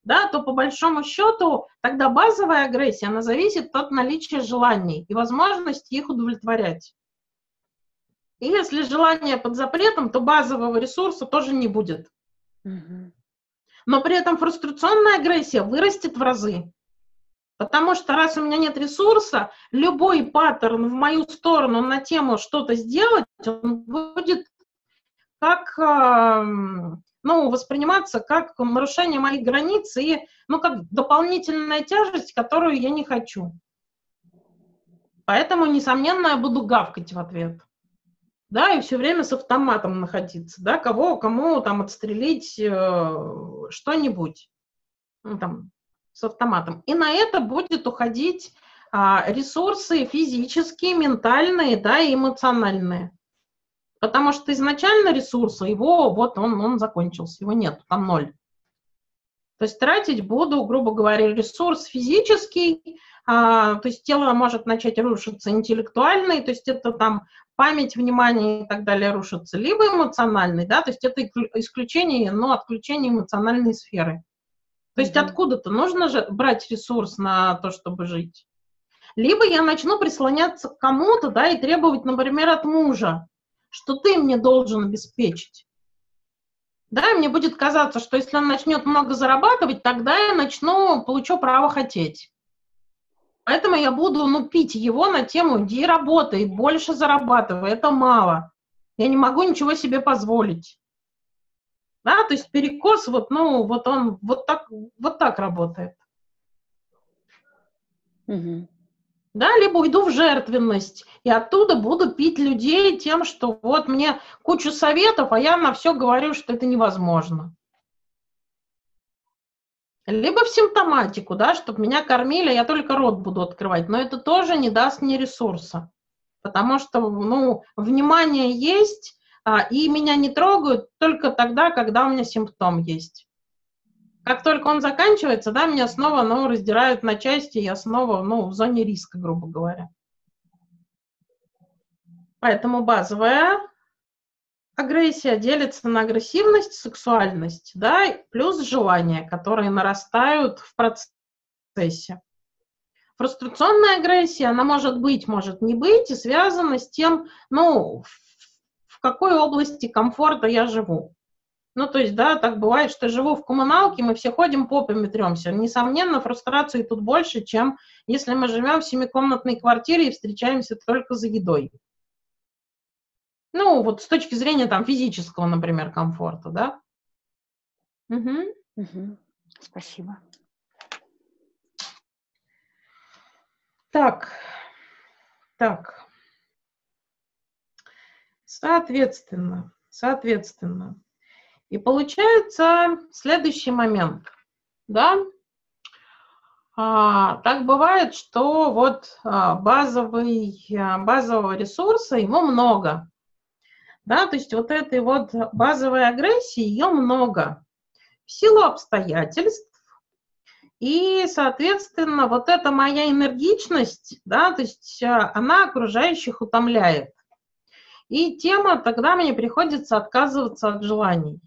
да, то по большому счету тогда базовая агрессия, она зависит от наличия желаний и возможности их удовлетворять. И если желание под запретом, то базового ресурса тоже не будет. Но при этом фрустрационная агрессия вырастет в разы. Потому что раз у меня нет ресурса, любой паттерн в мою сторону на тему что-то сделать, он будет как, эм, ну, восприниматься как нарушение моих границ и, ну, как дополнительная тяжесть, которую я не хочу. Поэтому, несомненно, я буду гавкать в ответ да, и все время с автоматом находиться, да, кого, кому там отстрелить э, что-нибудь, ну, там, с автоматом. И на это будет уходить а, ресурсы физические, ментальные, да, и эмоциональные. Потому что изначально ресурсы, его, вот он, он закончился, его нет, там ноль. То есть тратить буду, грубо говоря, ресурс физический, а, то есть тело может начать рушиться интеллектуальный, то есть это там память, внимание и так далее рушится, либо эмоциональный, да, то есть это исключение, но отключение эмоциональной сферы. То есть mm-hmm. откуда-то нужно же брать ресурс на то, чтобы жить. Либо я начну прислоняться к кому-то, да, и требовать, например, от мужа, что ты мне должен обеспечить. Да, и мне будет казаться, что если он начнет много зарабатывать, тогда я начну, получу право хотеть. Поэтому я буду ну, пить его на тему «иди работай, больше зарабатывай, это мало». Я не могу ничего себе позволить. Да, то есть перекос, вот, ну, вот он вот так, вот так работает. Угу. Да, либо уйду в жертвенность, и оттуда буду пить людей тем, что вот мне кучу советов, а я на все говорю, что это невозможно. Либо в симптоматику, да, чтобы меня кормили, я только рот буду открывать. Но это тоже не даст мне ресурса. Потому что, ну, внимание есть, а, и меня не трогают только тогда, когда у меня симптом есть. Как только он заканчивается, да, меня снова, ну, раздирают на части, я снова, ну, в зоне риска, грубо говоря. Поэтому базовая агрессия делится на агрессивность, сексуальность, да, плюс желания, которые нарастают в процессе. Фрустрационная агрессия, она может быть, может не быть, и связана с тем, ну, в какой области комфорта я живу. Ну, то есть, да, так бывает, что я живу в коммуналке, мы все ходим, попами тремся. Несомненно, фрустрации тут больше, чем если мы живем в семикомнатной квартире и встречаемся только за едой. Ну, вот с точки зрения там физического, например, комфорта, да? Угу. Угу. Спасибо. Так, так. Соответственно, соответственно. И получается следующий момент, да? А, так бывает, что вот а, базовый, а, базового ресурса его много, да, то есть вот этой вот базовой агрессии ее много в силу обстоятельств, и, соответственно, вот эта моя энергичность, да, то есть она окружающих утомляет. И тема, тогда мне приходится отказываться от желаний.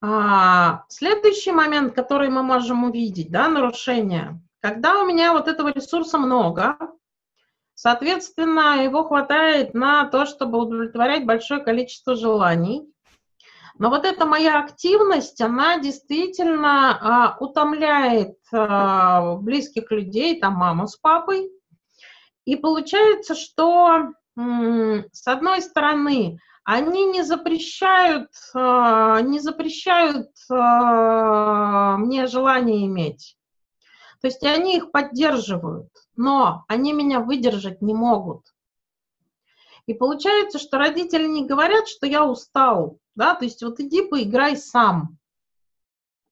А, следующий момент, который мы можем увидеть, да, нарушение. Когда у меня вот этого ресурса много, соответственно, его хватает на то, чтобы удовлетворять большое количество желаний. Но вот эта моя активность, она действительно а, утомляет а, близких людей, там маму с папой. И получается, что с одной стороны, они не запрещают, а, не запрещают а, мне желание иметь. То есть они их поддерживают, но они меня выдержать не могут. И получается, что родители не говорят, что я устал, да, то есть вот иди поиграй сам.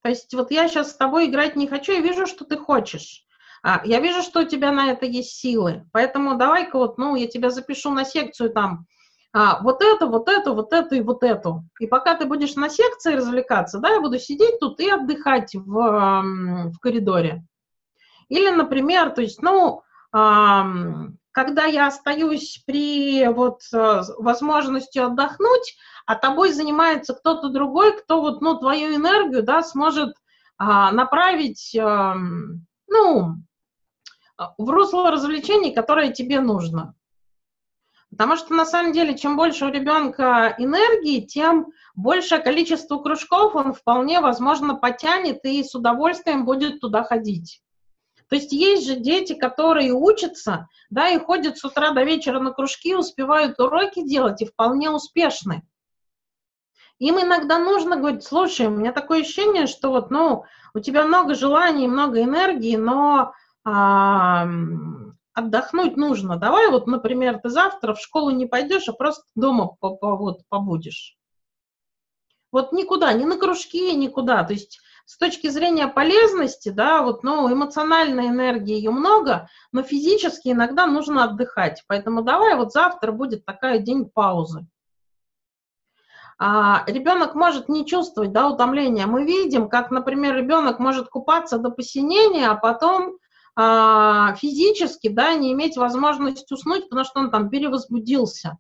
То есть вот я сейчас с тобой играть не хочу, я вижу, что ты хочешь. А, я вижу, что у тебя на это есть силы. Поэтому давай-ка вот, ну, я тебя запишу на секцию там а, вот это, вот это, вот это и вот это. И пока ты будешь на секции развлекаться, да, я буду сидеть тут и отдыхать в, в коридоре. Или, например, то есть, ну, когда я остаюсь при вот э, возможности отдохнуть, а тобой занимается кто-то другой, кто вот, ну, твою энергию, да, сможет а, направить, ну, в русло развлечений, которое тебе нужно. Потому что на самом деле, чем больше у ребенка энергии, тем большее количество кружков он вполне возможно потянет и с удовольствием будет туда ходить. То есть есть же дети, которые учатся, да, и ходят с утра до вечера на кружки, успевают уроки делать и вполне успешны. Им иногда нужно говорить, слушай, у меня такое ощущение, что вот, ну, у тебя много желаний, много энергии, но а, отдохнуть нужно. Давай вот, например, ты завтра в школу не пойдешь, а просто дома по -по вот, побудешь. Вот никуда, ни на кружки, никуда. То есть с точки зрения полезности, да, вот, ну, эмоциональной энергии ее много, но физически иногда нужно отдыхать. Поэтому давай вот завтра будет такая день паузы. А, ребенок может не чувствовать, да, утомления. Мы видим, как, например, ребенок может купаться до посинения, а потом а, физически, да, не иметь возможности уснуть, потому что он там перевозбудился.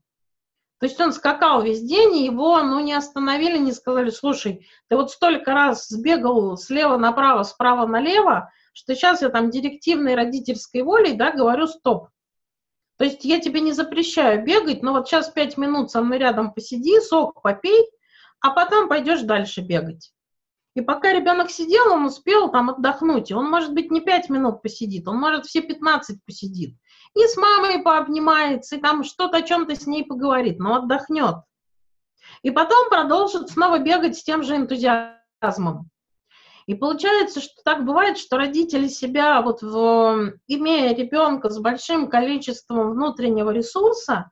То есть он скакал весь день, и его, ну, не остановили, не сказали, слушай, ты вот столько раз сбегал слева направо, справа налево, что сейчас я там директивной родительской волей, да, говорю, стоп. То есть я тебе не запрещаю бегать, но вот сейчас пять минут со мной рядом посиди, сок попей, а потом пойдешь дальше бегать. И пока ребенок сидел, он успел там отдохнуть. Он, может быть, не 5 минут посидит, он, может, все 15 посидит. И с мамой пообнимается, и там что-то о чем-то с ней поговорит, но отдохнет. И потом продолжит снова бегать с тем же энтузиазмом. И получается, что так бывает, что родители себя, вот в, имея ребенка с большим количеством внутреннего ресурса,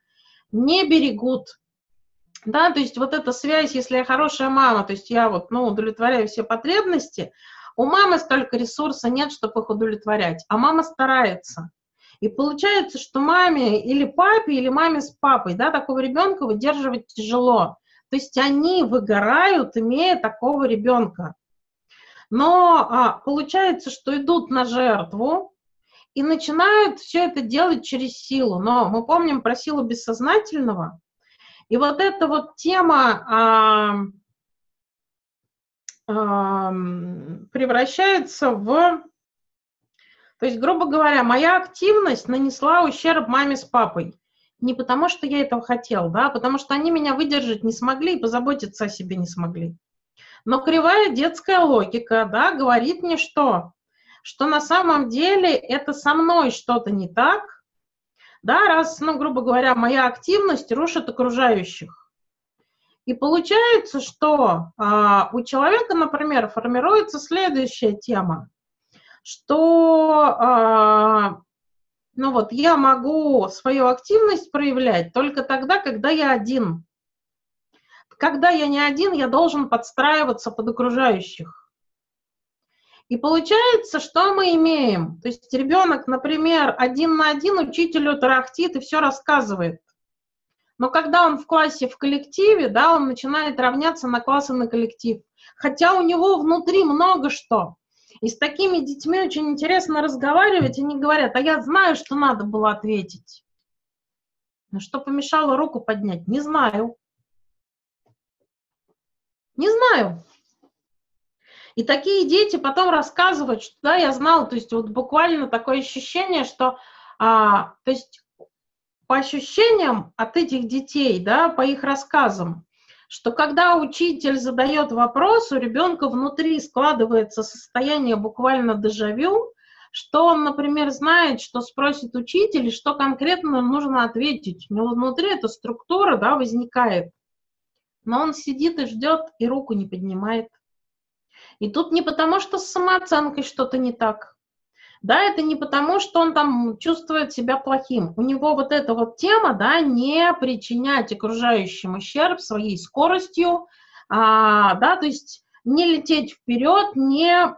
не берегут да, то есть вот эта связь, если я хорошая мама, то есть я вот, ну, удовлетворяю все потребности, у мамы столько ресурса нет, чтобы их удовлетворять, а мама старается. И получается, что маме или папе, или маме с папой, да, такого ребенка выдерживать тяжело. То есть они выгорают, имея такого ребенка. Но а, получается, что идут на жертву и начинают все это делать через силу. Но мы помним про силу бессознательного, и вот эта вот тема, а, превращается в... То есть, грубо говоря, моя активность нанесла ущерб маме с папой. Не потому, что я этого хотел, да, а потому что они меня выдержать не смогли и позаботиться о себе не смогли. Но кривая детская логика, да, говорит мне что? Что на самом деле это со мной что-то не так, да, раз, ну, грубо говоря, моя активность рушит окружающих. И получается, что а, у человека, например, формируется следующая тема, что а, ну вот я могу свою активность проявлять только тогда, когда я один. Когда я не один, я должен подстраиваться под окружающих. И получается, что мы имеем? То есть ребенок, например, один на один учителю тарахтит и все рассказывает. Но когда он в классе, в коллективе, да, он начинает равняться на класс и на коллектив. Хотя у него внутри много что. И с такими детьми очень интересно разговаривать. Они говорят, а я знаю, что надо было ответить. Но что помешало руку поднять? Не знаю. Не знаю. И такие дети потом рассказывают, что да, я знал, то есть вот буквально такое ощущение, что, а, то есть по ощущениям от этих детей, да, по их рассказам, что когда учитель задает вопрос, у ребенка внутри складывается состояние буквально дежавю, что он, например, знает, что спросит учитель, что конкретно нужно ответить. У него внутри эта структура да, возникает. Но он сидит и ждет, и руку не поднимает. И тут не потому, что с самооценкой что-то не так, да, это не потому, что он там чувствует себя плохим. У него вот эта вот тема, да, не причинять окружающим ущерб своей скоростью, а, да, то есть не лететь вперед, не...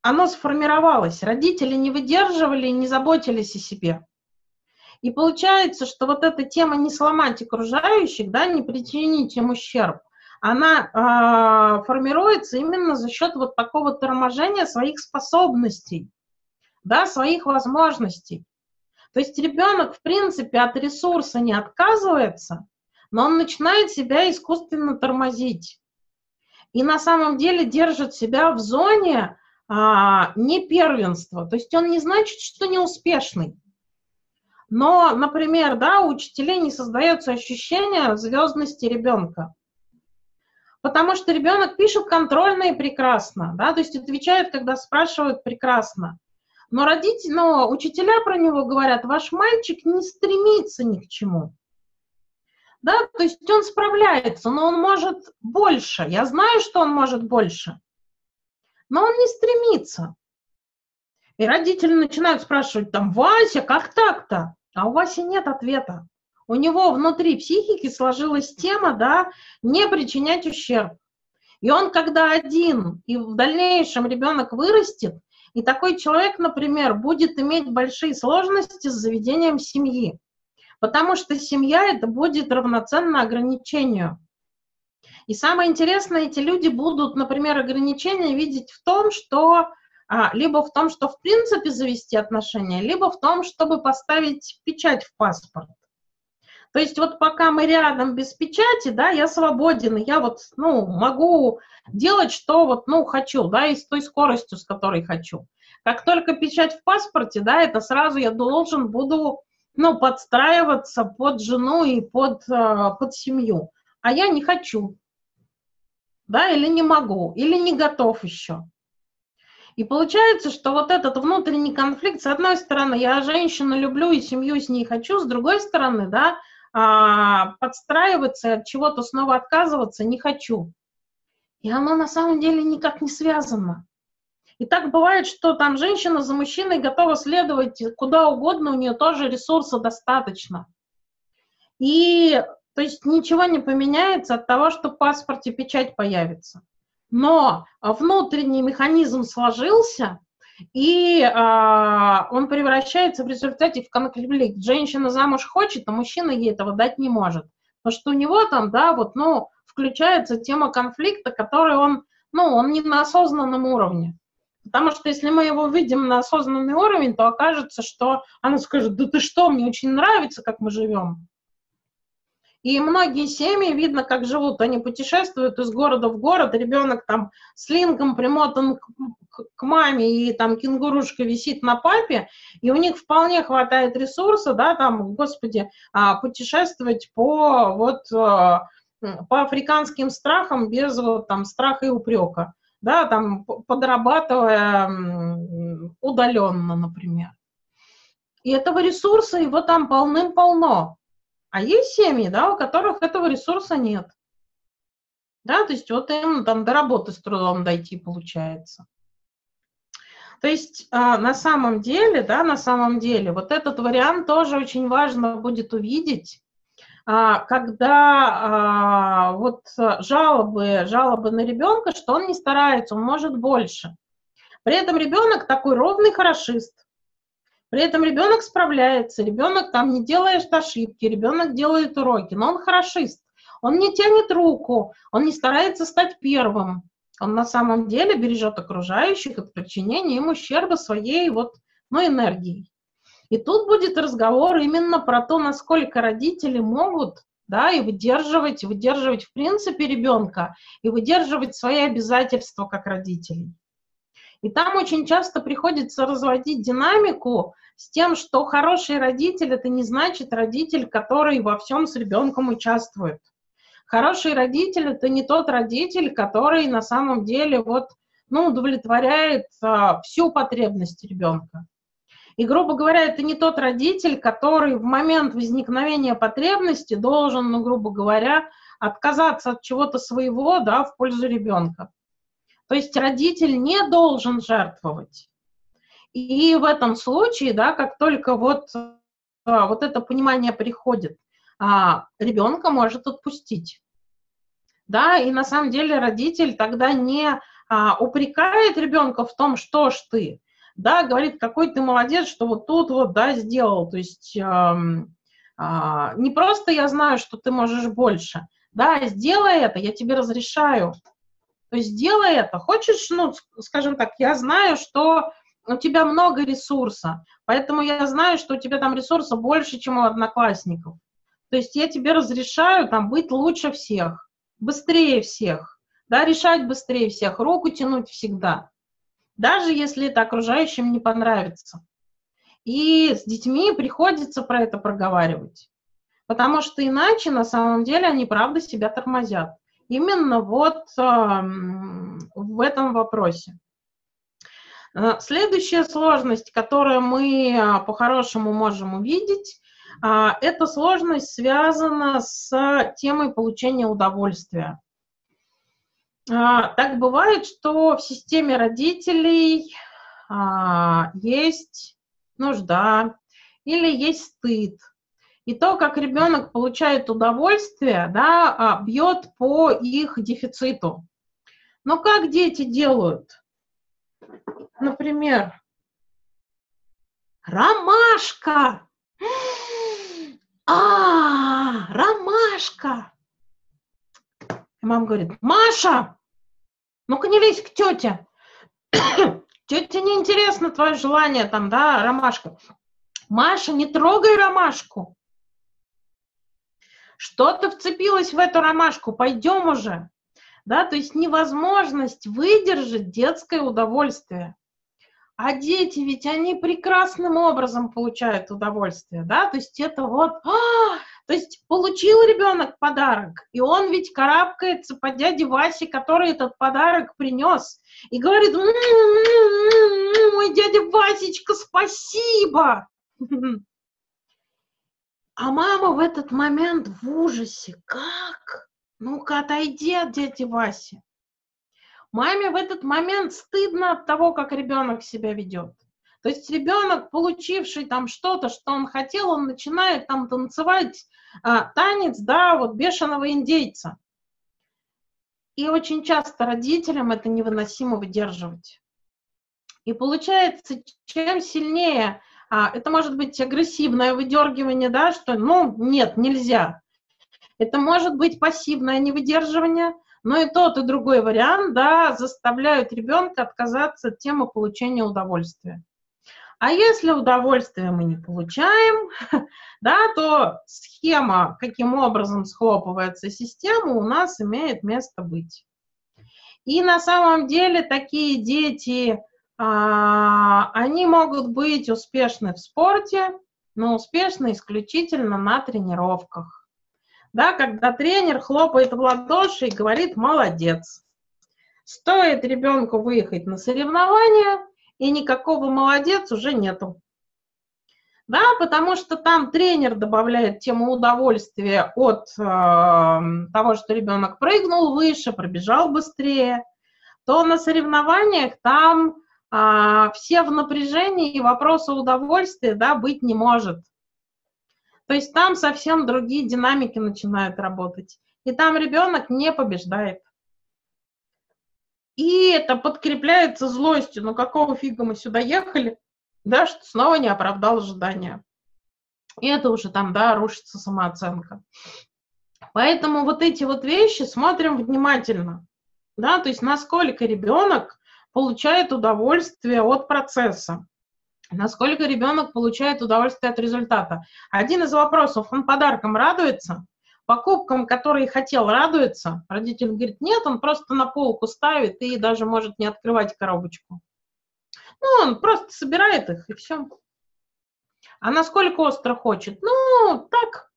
Оно сформировалось. Родители не выдерживали, не заботились о себе. И получается, что вот эта тема не сломать окружающих, да, не причинить им ущерб – она э, формируется именно за счет вот такого торможения своих способностей, да, своих возможностей. То есть ребенок, в принципе, от ресурса не отказывается, но он начинает себя искусственно тормозить. И на самом деле держит себя в зоне а, не первенства. То есть он не значит, что неуспешный. Но, например, да, у учителей не создается ощущение звездности ребенка потому что ребенок пишет контрольные прекрасно, да, то есть отвечает, когда спрашивают прекрасно. Но родители, но учителя про него говорят, ваш мальчик не стремится ни к чему. Да, то есть он справляется, но он может больше. Я знаю, что он может больше, но он не стремится. И родители начинают спрашивать там, Вася, как так-то? А у Васи нет ответа у него внутри психики сложилась тема, да, не причинять ущерб. И он когда один, и в дальнейшем ребенок вырастет, и такой человек, например, будет иметь большие сложности с заведением семьи, потому что семья это будет равноценно ограничению. И самое интересное, эти люди будут, например, ограничения видеть в том, что а, либо в том, что в принципе завести отношения, либо в том, чтобы поставить печать в паспорт. То есть вот пока мы рядом без печати, да, я свободен, я вот, ну, могу делать, что вот, ну, хочу, да, и с той скоростью, с которой хочу. Как только печать в паспорте, да, это сразу я должен буду, ну, подстраиваться под жену и под, э, под семью. А я не хочу, да, или не могу, или не готов еще. И получается, что вот этот внутренний конфликт, с одной стороны, я женщину люблю и семью с ней хочу, с другой стороны, да, а, подстраиваться, от чего-то снова отказываться не хочу. И оно на самом деле никак не связано. И так бывает, что там женщина за мужчиной готова следовать куда угодно, у нее тоже ресурса достаточно. И то есть ничего не поменяется от того, что в паспорте печать появится. Но внутренний механизм сложился, и а, он превращается в результате в конфликт. Женщина замуж хочет, а мужчина ей этого дать не может. Потому что у него там, да, вот, ну, включается тема конфликта, который он, ну, он не на осознанном уровне. Потому что если мы его видим на осознанный уровень, то окажется, что она скажет, да ты что, мне очень нравится, как мы живем. И многие семьи, видно, как живут, они путешествуют из города в город, ребенок там с лингом примотан к, маме, и там кенгурушка висит на папе, и у них вполне хватает ресурса, да, там, господи, а, путешествовать по вот а, по африканским страхам без вот там страха и упрека, да, там подрабатывая удаленно, например. И этого ресурса его там полным-полно. А есть семьи, да, у которых этого ресурса нет. Да, то есть вот им там до работы с трудом дойти получается. То есть а, на самом деле, да, на самом деле, вот этот вариант тоже очень важно будет увидеть, а, когда а, вот жалобы, жалобы на ребенка, что он не старается, он может больше. При этом ребенок такой ровный хорошист, при этом ребенок справляется, ребенок там не делает ошибки, ребенок делает уроки, но он хорошист. Он не тянет руку, он не старается стать первым. Он на самом деле бережет окружающих от причинения им ущерба своей вот, ну, энергией. И тут будет разговор именно про то, насколько родители могут да, и выдерживать, выдерживать в принципе ребенка, и выдерживать свои обязательства как родителей. И там очень часто приходится разводить динамику с тем, что хороший родитель это не значит родитель, который во всем с ребенком участвует. Хороший родитель это не тот родитель, который на самом деле вот, ну, удовлетворяет а, всю потребность ребенка. И, грубо говоря, это не тот родитель, который в момент возникновения потребности должен, ну, грубо говоря, отказаться от чего-то своего, да, в пользу ребенка. То есть родитель не должен жертвовать. И в этом случае, да, как только вот, а, вот это понимание приходит, а, ребенка может отпустить. Да, и на самом деле родитель тогда не а, упрекает ребенка в том, что ж ты, да, говорит, какой ты молодец, что вот тут вот, да, сделал. То есть а, а, не просто я знаю, что ты можешь больше, да, сделай это, я тебе разрешаю. То есть сделай это. Хочешь, ну, скажем так, я знаю, что у тебя много ресурса, поэтому я знаю, что у тебя там ресурса больше, чем у одноклассников. То есть я тебе разрешаю там быть лучше всех, быстрее всех, да, решать быстрее всех, руку тянуть всегда, даже если это окружающим не понравится. И с детьми приходится про это проговаривать, потому что иначе на самом деле они правда себя тормозят. Именно вот э, в этом вопросе. Э, следующая сложность, которую мы э, по-хорошему можем увидеть, эта сложность связана с темой получения удовольствия. Так бывает, что в системе родителей есть нужда или есть стыд. И то, как ребенок получает удовольствие, да, бьет по их дефициту. Но как дети делают? Например, ромашка. А, ромашка. И мама говорит, Маша, ну-ка не лезь к тете. <coughs> Тете неинтересно твое желание там, да, ромашка. Маша, не трогай ромашку. Что ты вцепилась в эту ромашку? Пойдем уже да, то есть невозможность выдержать детское удовольствие. А дети ведь они прекрасным образом получают удовольствие, да, то есть это вот, а, то есть получил ребенок подарок, и он ведь карабкается по дяде Васе, который этот подарок принес, и говорит, мой дядя Васечка, спасибо. <laughs> А мама в этот момент в ужасе, как? Ну-ка, отойди от дяди Васи. Маме в этот момент стыдно от того, как ребенок себя ведет. То есть ребенок, получивший там что-то, что он хотел, он начинает там танцевать а, танец, да, вот бешеного индейца. И очень часто родителям это невыносимо выдерживать. И получается, чем сильнее, а, это может быть агрессивное выдергивание, да, что, ну, нет, нельзя. Это может быть пассивное невыдерживание, но и тот, и другой вариант, да, заставляют ребенка отказаться от темы получения удовольствия. А если удовольствие мы не получаем, <laughs> да, то схема, каким образом схлопывается система, у нас имеет место быть. И на самом деле такие дети, а, они могут быть успешны в спорте, но успешны исключительно на тренировках. Да, когда тренер хлопает в ладоши и говорит «молодец». Стоит ребенку выехать на соревнования, и никакого молодец уже нету. Да, потому что там тренер добавляет тему удовольствия от э, того, что ребенок прыгнул выше, пробежал быстрее, то на соревнованиях там э, все в напряжении и вопроса удовольствия да, быть не может. То есть там совсем другие динамики начинают работать. И там ребенок не побеждает. И это подкрепляется злостью. Ну какого фига мы сюда ехали? Да, что снова не оправдал ожидания. И это уже там, да, рушится самооценка. Поэтому вот эти вот вещи смотрим внимательно. Да, то есть насколько ребенок получает удовольствие от процесса, насколько ребенок получает удовольствие от результата. Один из вопросов, он подарком радуется, покупкам, которые хотел, радуется. Родитель говорит, нет, он просто на полку ставит и даже может не открывать коробочку. Ну, он просто собирает их, и все. А насколько остро хочет? Ну, так,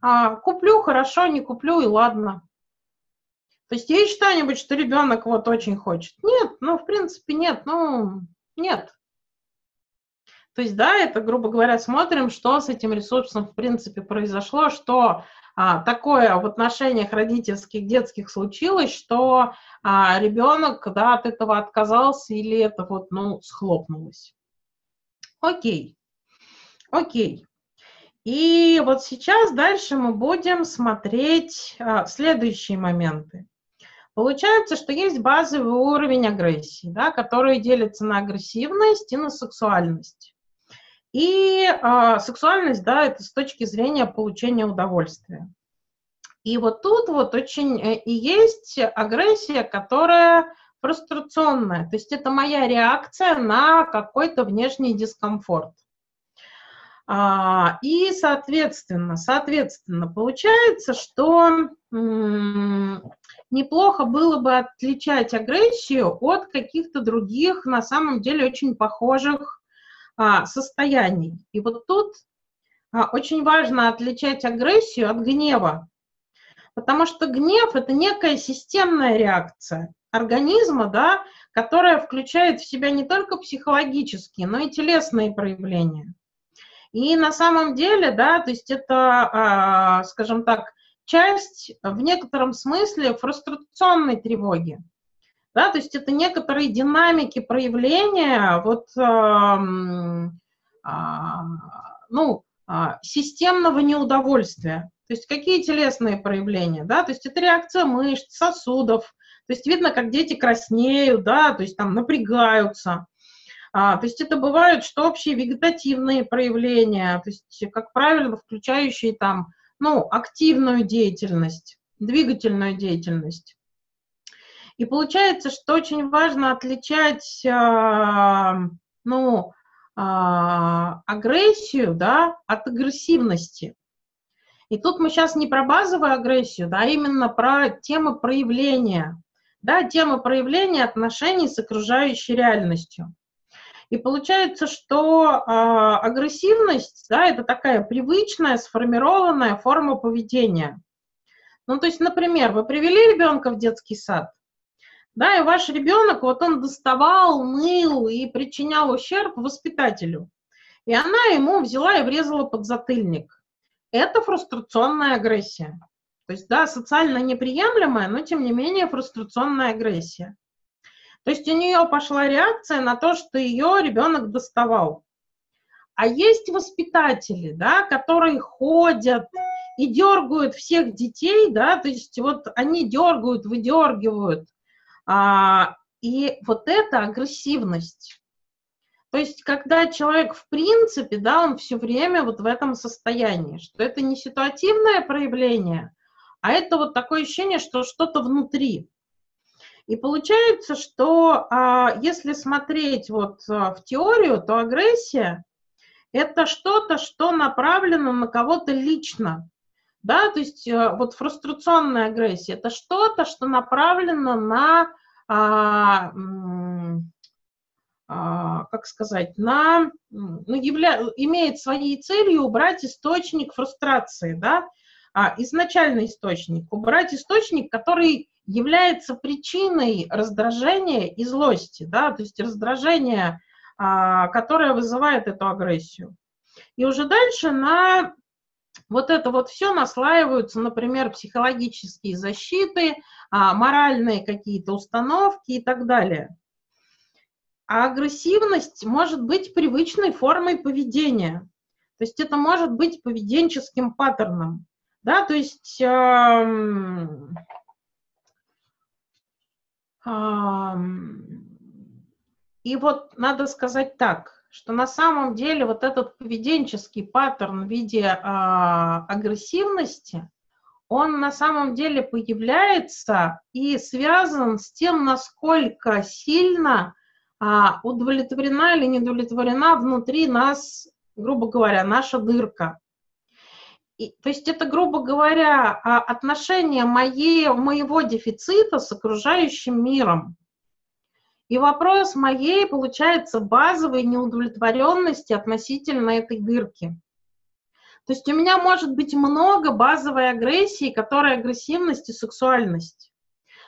а, куплю, хорошо, не куплю, и ладно. То есть есть что-нибудь, что ребенок вот очень хочет? Нет, ну, в принципе, нет, ну, нет. То есть, да, это, грубо говоря, смотрим, что с этим ресурсом, в принципе, произошло, что а, такое в отношениях родительских, детских случилось, что а, ребенок да, от этого отказался или это вот, ну, схлопнулось. Окей, окей. И вот сейчас дальше мы будем смотреть а, следующие моменты. Получается, что есть базовый уровень агрессии, да, который делится на агрессивность и на сексуальность. И э, сексуальность, да, это с точки зрения получения удовольствия. И вот тут вот очень э, и есть агрессия, которая фрустрационная. То есть это моя реакция на какой-то внешний дискомфорт. А, и, соответственно, соответственно, получается, что неплохо было бы отличать агрессию от каких-то других, на самом деле, очень похожих а, состояний. И вот тут а, очень важно отличать агрессию от гнева, потому что гнев – это некая системная реакция организма, да, которая включает в себя не только психологические, но и телесные проявления. И на самом деле, да, то есть это, а, скажем так, часть в некотором смысле фрустрационной тревоги. Да, то есть это некоторые динамики проявления вот, э, э, ну, э, системного неудовольствия. То есть какие телесные проявления, да, то есть это реакция мышц, сосудов, то есть видно, как дети краснеют, да, то есть там напрягаются. А, то есть это бывают, что общие вегетативные проявления, то есть, как правило, включающие там, ну, активную деятельность, двигательную деятельность. И получается, что очень важно отличать, э, ну, э, агрессию, да, от агрессивности. И тут мы сейчас не про базовую агрессию, да, а именно про темы проявления, да, темы проявления отношений с окружающей реальностью. И получается, что э, агрессивность, да, это такая привычная, сформированная форма поведения. Ну, то есть, например, вы привели ребенка в детский сад, да, и ваш ребенок, вот он доставал, ныл и причинял ущерб воспитателю. И она ему взяла и врезала под затыльник. Это фрустрационная агрессия. То есть, да, социально неприемлемая, но тем не менее фрустрационная агрессия. То есть у нее пошла реакция на то, что ее ребенок доставал. А есть воспитатели, да, которые ходят и дергают всех детей, да, то есть вот они дергают, выдергивают, и вот это агрессивность. То есть, когда человек, в принципе, да, он все время вот в этом состоянии, что это не ситуативное проявление, а это вот такое ощущение, что что-то внутри. И получается, что а, если смотреть вот а, в теорию, то агрессия это что-то, что направлено на кого-то лично. Да, то есть а, вот фрустрационная агрессия это что-то, что направлено на, а, а, как сказать, на, ну, явля, имеет своей целью убрать источник фрустрации, да, а, изначальный источник, убрать источник, который является причиной раздражения и злости, да, то есть раздражение, а, которое вызывает эту агрессию. И уже дальше на вот это вот все наслаиваются, например, психологические защиты, а, моральные какие-то установки и так далее. А агрессивность может быть привычной формой поведения. То есть это может быть поведенческим паттерном. Да, то есть эм, и вот надо сказать так, что на самом деле вот этот поведенческий паттерн в виде а, агрессивности, он на самом деле появляется и связан с тем, насколько сильно а, удовлетворена или не удовлетворена внутри нас, грубо говоря, наша дырка. И, то есть это, грубо говоря, а, отношение моей, моего дефицита с окружающим миром. И вопрос моей, получается, базовой неудовлетворенности относительно этой дырки. То есть у меня может быть много базовой агрессии, которая агрессивность и сексуальность.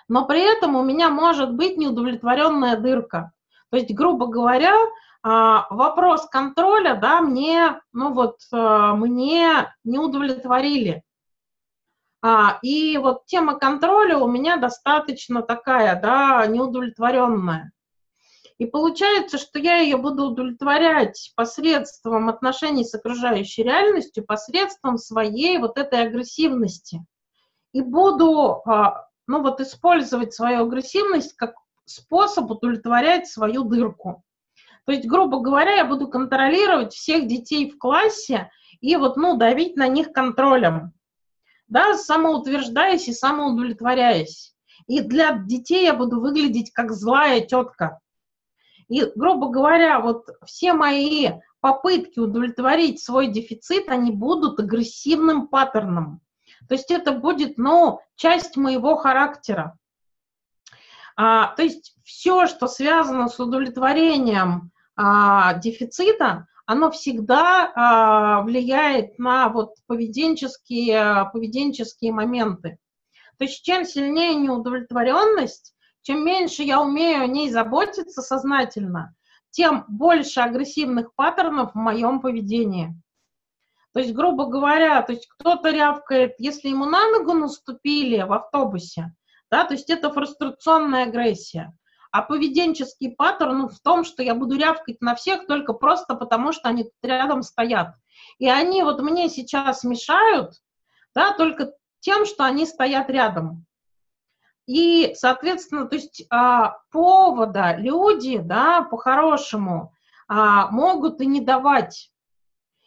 Но при этом у меня может быть неудовлетворенная дырка. То есть, грубо говоря, а, вопрос контроля, да, мне, ну вот, э, мне не удовлетворили. А, и вот тема контроля у меня достаточно такая, да, неудовлетворенная. И получается, что я ее буду удовлетворять посредством отношений с окружающей реальностью, посредством своей вот этой агрессивности. И буду, а, ну вот, использовать свою агрессивность как способ удовлетворять свою дырку. То есть, грубо говоря, я буду контролировать всех детей в классе и вот, ну, давить на них контролем, да, самоутверждаясь и самоудовлетворяясь. И для детей я буду выглядеть как злая тетка. И, грубо говоря, вот все мои попытки удовлетворить свой дефицит, они будут агрессивным паттерном. То есть это будет, ну, часть моего характера. А, то есть все, что связано с удовлетворением а, дефицита, оно всегда а, влияет на вот поведенческие, поведенческие моменты. То есть чем сильнее неудовлетворенность, чем меньше я умею о ней заботиться сознательно, тем больше агрессивных паттернов в моем поведении. То есть, грубо говоря, то есть кто-то рявкает, если ему на ногу наступили в автобусе, да, то есть это фрустрационная агрессия. А поведенческий паттерн ну, в том, что я буду рявкать на всех только просто потому, что они тут рядом стоят. И они вот мне сейчас мешают, да, только тем, что они стоят рядом. И, соответственно, то есть а, повода люди, да, по-хорошему, а, могут и не давать.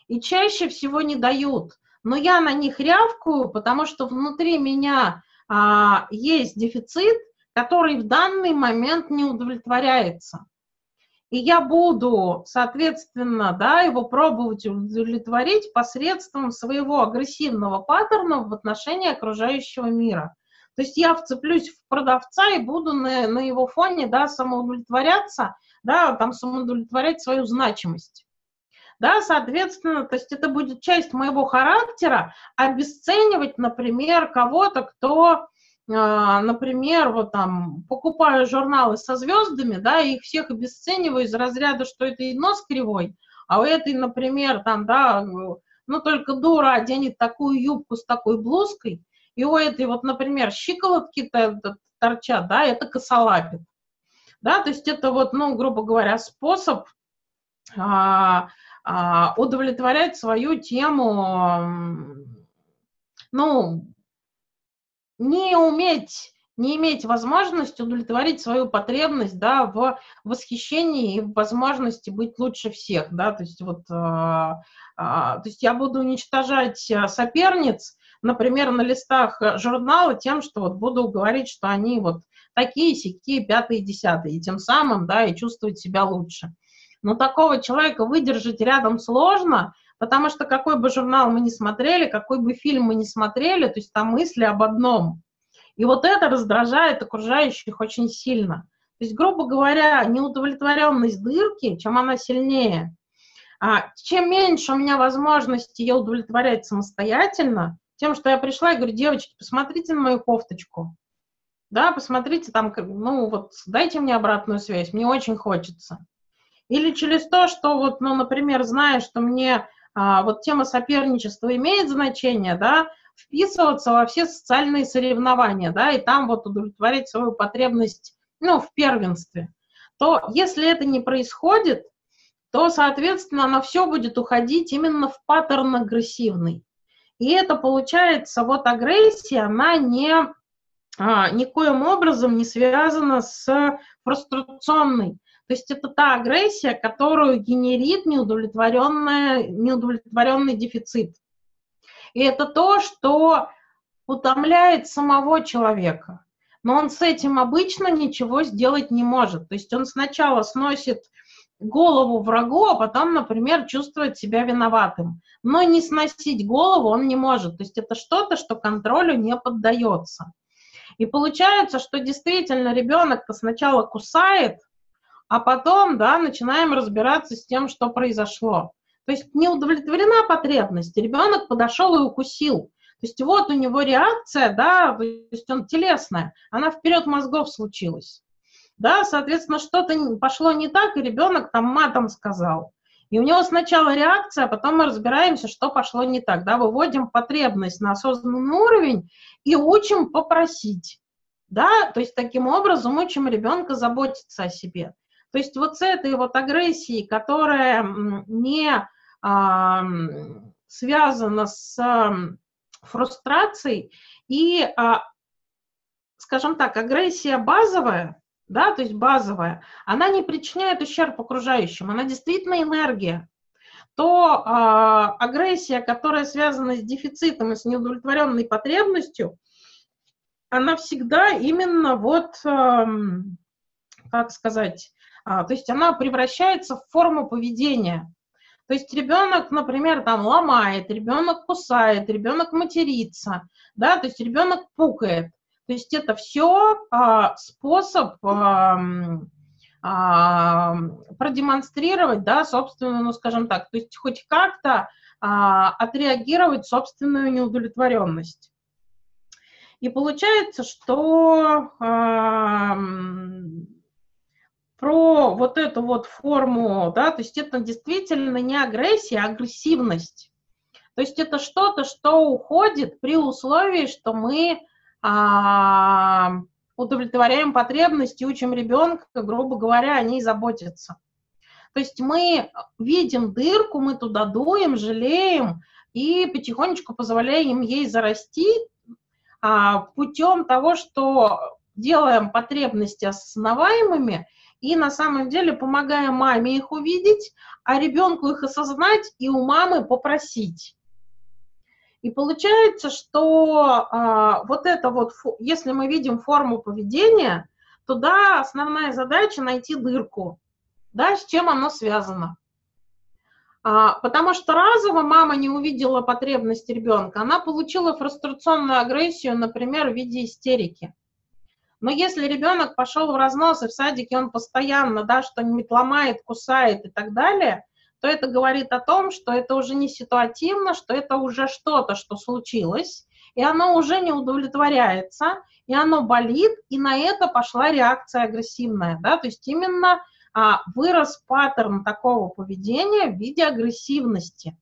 И чаще всего не дают. Но я на них рявкую, потому что внутри меня а, есть дефицит, который в данный момент не удовлетворяется. И я буду, соответственно, да, его пробовать удовлетворить посредством своего агрессивного паттерна в отношении окружающего мира. То есть я вцеплюсь в продавца и буду на, на его фоне да, самоудовлетворяться, да, там самоудовлетворять свою значимость. Да, соответственно, то есть это будет часть моего характера обесценивать, например, кого-то, кто а, например, вот там покупаю журналы со звездами, да, и их всех обесцениваю из разряда, что это и нос кривой, а у этой, например, там, да, ну только дура оденет такую юбку с такой блузкой, и у этой вот, например, щиколотки -то торчат, да, это косолапит. Да, то есть это вот, ну, грубо говоря, способ а, а, удовлетворять свою тему, ну, не уметь не иметь возможность удовлетворить свою потребность, да, в восхищении и в возможности быть лучше всех, да, то есть вот, э, э, то есть я буду уничтожать э, соперниц, например, на листах журнала тем, что вот буду говорить, что они вот такие, сякие, пятые, десятые, и тем самым, да, и чувствовать себя лучше. Но такого человека выдержать рядом сложно, потому что какой бы журнал мы ни смотрели, какой бы фильм мы ни смотрели, то есть там мысли об одном. И вот это раздражает окружающих очень сильно. То есть, грубо говоря, неудовлетворенность дырки, чем она сильнее, а, чем меньше у меня возможности ее удовлетворять самостоятельно, тем, что я пришла и говорю, девочки, посмотрите на мою кофточку. Да, посмотрите там, ну вот, дайте мне обратную связь, мне очень хочется. Или через то, что вот, ну, например, зная, что мне а, вот тема соперничества имеет значение, да, вписываться во все социальные соревнования, да, и там вот удовлетворить свою потребность, ну, в первенстве, то если это не происходит, то, соответственно, оно все будет уходить именно в паттерн агрессивный. И это получается, вот агрессия, она не, а, никоим образом не связана с фрустрационной. То есть это та агрессия, которую генерит неудовлетворенный, неудовлетворенный дефицит. И это то, что утомляет самого человека. Но он с этим обычно ничего сделать не может. То есть он сначала сносит голову врагу, а потом, например, чувствует себя виноватым. Но не сносить голову он не может. То есть это что-то, что контролю не поддается. И получается, что действительно ребенок-то сначала кусает, а потом, да, начинаем разбираться с тем, что произошло. То есть не удовлетворена потребность, ребенок подошел и укусил. То есть вот у него реакция, да, то есть он телесная, она вперед мозгов случилась да, соответственно, что-то пошло не так, и ребенок там матом сказал. И у него сначала реакция, а потом мы разбираемся, что пошло не так, да, выводим потребность на осознанный уровень и учим попросить, да, то есть таким образом учим ребенка заботиться о себе. То есть вот с этой вот агрессией, которая не а, связана с а, фрустрацией и, а, скажем так, агрессия базовая, да, то есть базовая, она не причиняет ущерб окружающим, она действительно энергия, то э, агрессия, которая связана с дефицитом и с неудовлетворенной потребностью, она всегда именно вот, э, как сказать, э, то есть она превращается в форму поведения. То есть ребенок, например, там ломает, ребенок кусает, ребенок матерится, да, то есть ребенок пукает. То есть это все а, способ а, а, продемонстрировать, да, собственную, ну, скажем так, то есть хоть как-то а, отреагировать собственную неудовлетворенность. И получается, что а, про вот эту вот форму, да, то есть это действительно не агрессия, а агрессивность. То есть это что-то, что уходит при условии, что мы удовлетворяем потребности, учим ребенка, грубо говоря, о ней заботиться. То есть мы видим дырку, мы туда дуем, жалеем и потихонечку позволяем ей зарасти а, путем того, что делаем потребности осознаваемыми и на самом деле помогаем маме их увидеть, а ребенку их осознать и у мамы попросить. И получается, что а, вот это вот, если мы видим форму поведения, то да, основная задача найти дырку, да, с чем оно связано. А, потому что разово мама не увидела потребность ребенка, она получила фрустрационную агрессию, например, в виде истерики. Но если ребенок пошел в разнос, и в садике он постоянно, да, что-нибудь ломает, кусает и так далее – то это говорит о том, что это уже не ситуативно, что это уже что-то, что случилось, и оно уже не удовлетворяется, и оно болит, и на это пошла реакция агрессивная, да, то есть именно а, вырос паттерн такого поведения в виде агрессивности.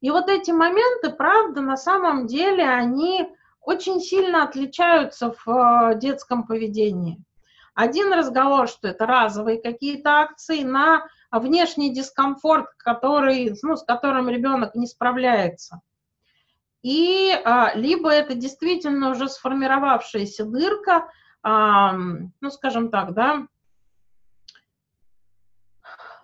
И вот эти моменты, правда, на самом деле, они очень сильно отличаются в э, детском поведении. Один разговор, что это разовые какие-то акции на внешний дискомфорт, который, ну, с которым ребенок не справляется. И а, либо это действительно уже сформировавшаяся дырка, а, ну, скажем так, да,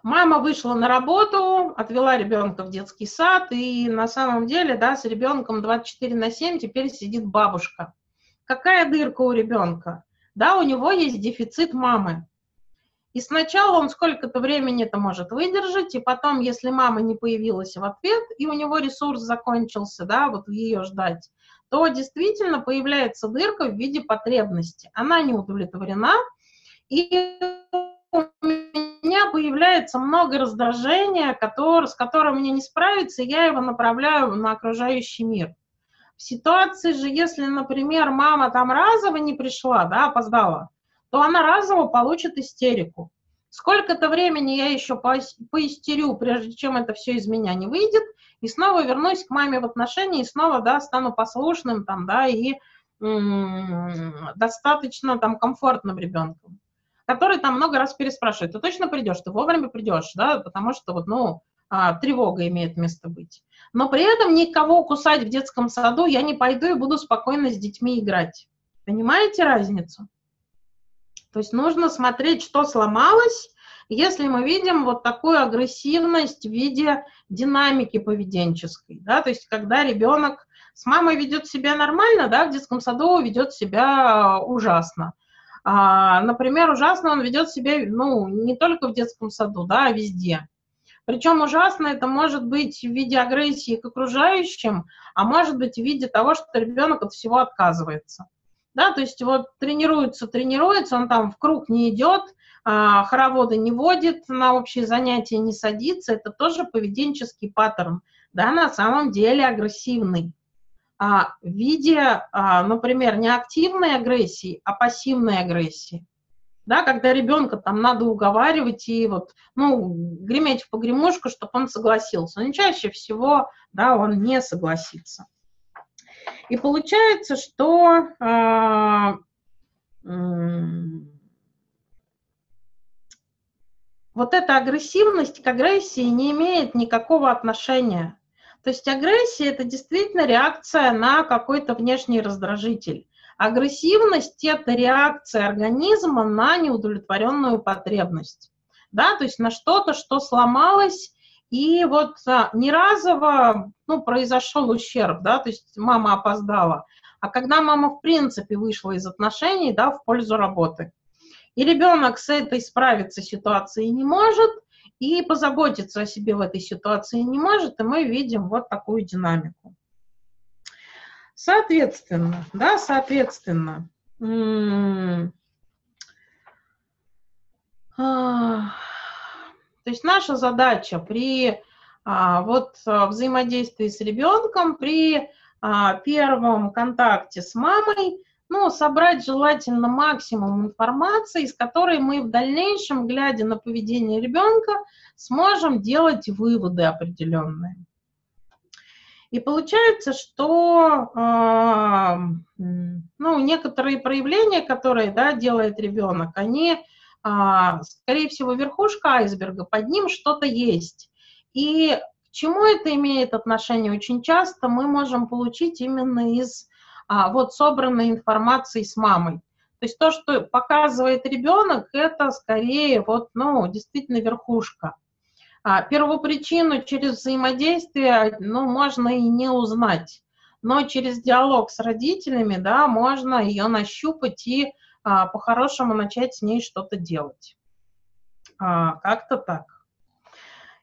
мама вышла на работу, отвела ребенка в детский сад, и на самом деле, да, с ребенком 24 на 7 теперь сидит бабушка. Какая дырка у ребенка? да, у него есть дефицит мамы. И сначала он сколько-то времени это может выдержать, и потом, если мама не появилась в ответ, и у него ресурс закончился, да, вот ее ждать, то действительно появляется дырка в виде потребности. Она не удовлетворена, и у меня появляется много раздражения, который, с которым мне не справиться, и я его направляю на окружающий мир. В ситуации же, если, например, мама там разово не пришла, да, опоздала, то она разово получит истерику. Сколько-то времени я еще поистерю, прежде чем это все из меня не выйдет, и снова вернусь к маме в отношении, и снова, да, стану послушным, там, да, и достаточно там комфортным ребенком, который там много раз переспрашивает, ты точно придешь, ты вовремя придешь, да, потому что вот, ну, а, тревога имеет место быть. Но при этом никого кусать в детском саду я не пойду и буду спокойно с детьми играть. Понимаете разницу? То есть нужно смотреть, что сломалось, если мы видим вот такую агрессивность в виде динамики поведенческой, да, то есть когда ребенок с мамой ведет себя нормально, да, в детском саду ведет себя ужасно. А, например, ужасно он ведет себя, ну, не только в детском саду, да, а везде. Причем ужасно это может быть в виде агрессии к окружающим, а может быть в виде того, что ребенок от всего отказывается да, то есть вот тренируется, тренируется, он там в круг не идет, а, хороводы не водит, на общие занятия не садится, это тоже поведенческий паттерн, да, на самом деле агрессивный. А, в виде, а, например, не активной агрессии, а пассивной агрессии. Да, когда ребенка там надо уговаривать и вот, ну, греметь в погремушку, чтобы он согласился. Но чаще всего, да, он не согласится. И получается, что э, вот эта агрессивность к агрессии не имеет никакого отношения. То есть агрессия – это действительно реакция на какой-то внешний раздражитель. Агрессивность – это реакция организма на неудовлетворенную потребность. Да, то есть на что-то, что сломалось и вот а, не разово ну, произошел ущерб, да, то есть мама опоздала, а когда мама в принципе вышла из отношений, да, в пользу работы. И ребенок с этой справиться ситуацией не может, и позаботиться о себе в этой ситуации не может, и мы видим вот такую динамику. Соответственно, да, соответственно, м- а- то есть наша задача при а, вот а, взаимодействии с ребенком, при а, первом контакте с мамой, ну, собрать желательно максимум информации, из которой мы в дальнейшем, глядя на поведение ребенка, сможем делать выводы определенные. И получается, что э, ну, некоторые проявления, которые да, делает ребенок, они скорее всего, верхушка айсберга, под ним что-то есть. И к чему это имеет отношение? Очень часто мы можем получить именно из а, вот собранной информации с мамой. То есть то, что показывает ребенок, это скорее вот, ну, действительно верхушка. А, первопричину через взаимодействие, ну, можно и не узнать, но через диалог с родителями, да, можно ее нащупать и а, по-хорошему начать с ней что-то делать. А, как-то так.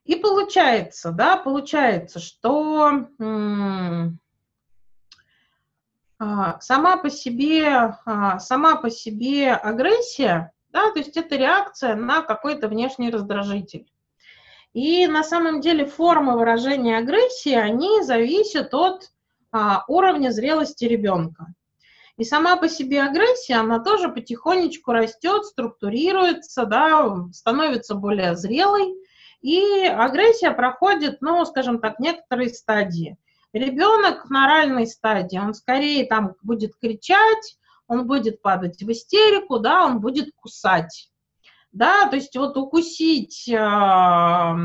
И получается, да, получается, что а, сама по себе, а, сама по себе агрессия, да, то есть это реакция на какой-то внешний раздражитель. И на самом деле формы выражения агрессии, они зависят от а, уровня зрелости ребенка. И сама по себе агрессия, она тоже потихонечку растет, структурируется, да, становится более зрелой. И агрессия проходит, ну, скажем так, некоторые стадии. Ребенок на оральной стадии, он скорее там будет кричать, он будет падать в истерику, да, он будет кусать. Да, то есть вот укусить э, оральный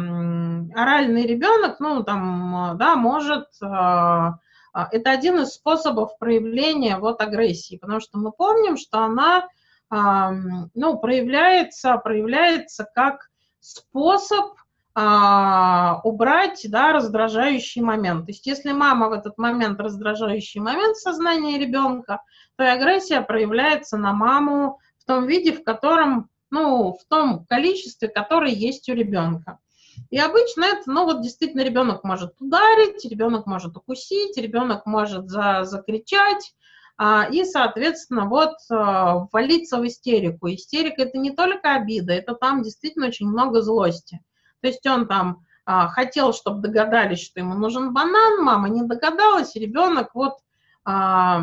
ребенок, ну, там, да, может э, это один из способов проявления вот агрессии, потому что мы помним, что она ну, проявляется, проявляется как способ а, убрать, да, раздражающий момент. То есть если мама в этот момент раздражающий момент сознания ребенка, то и агрессия проявляется на маму в том виде, в котором, ну, в том количестве, которое есть у ребенка. И обычно это, ну вот действительно ребенок может ударить, ребенок может укусить, ребенок может за, закричать, а, и, соответственно, вот а, валиться в истерику. Истерика это не только обида, это там действительно очень много злости. То есть он там а, хотел, чтобы догадались, что ему нужен банан, мама не догадалась, ребенок вот, а,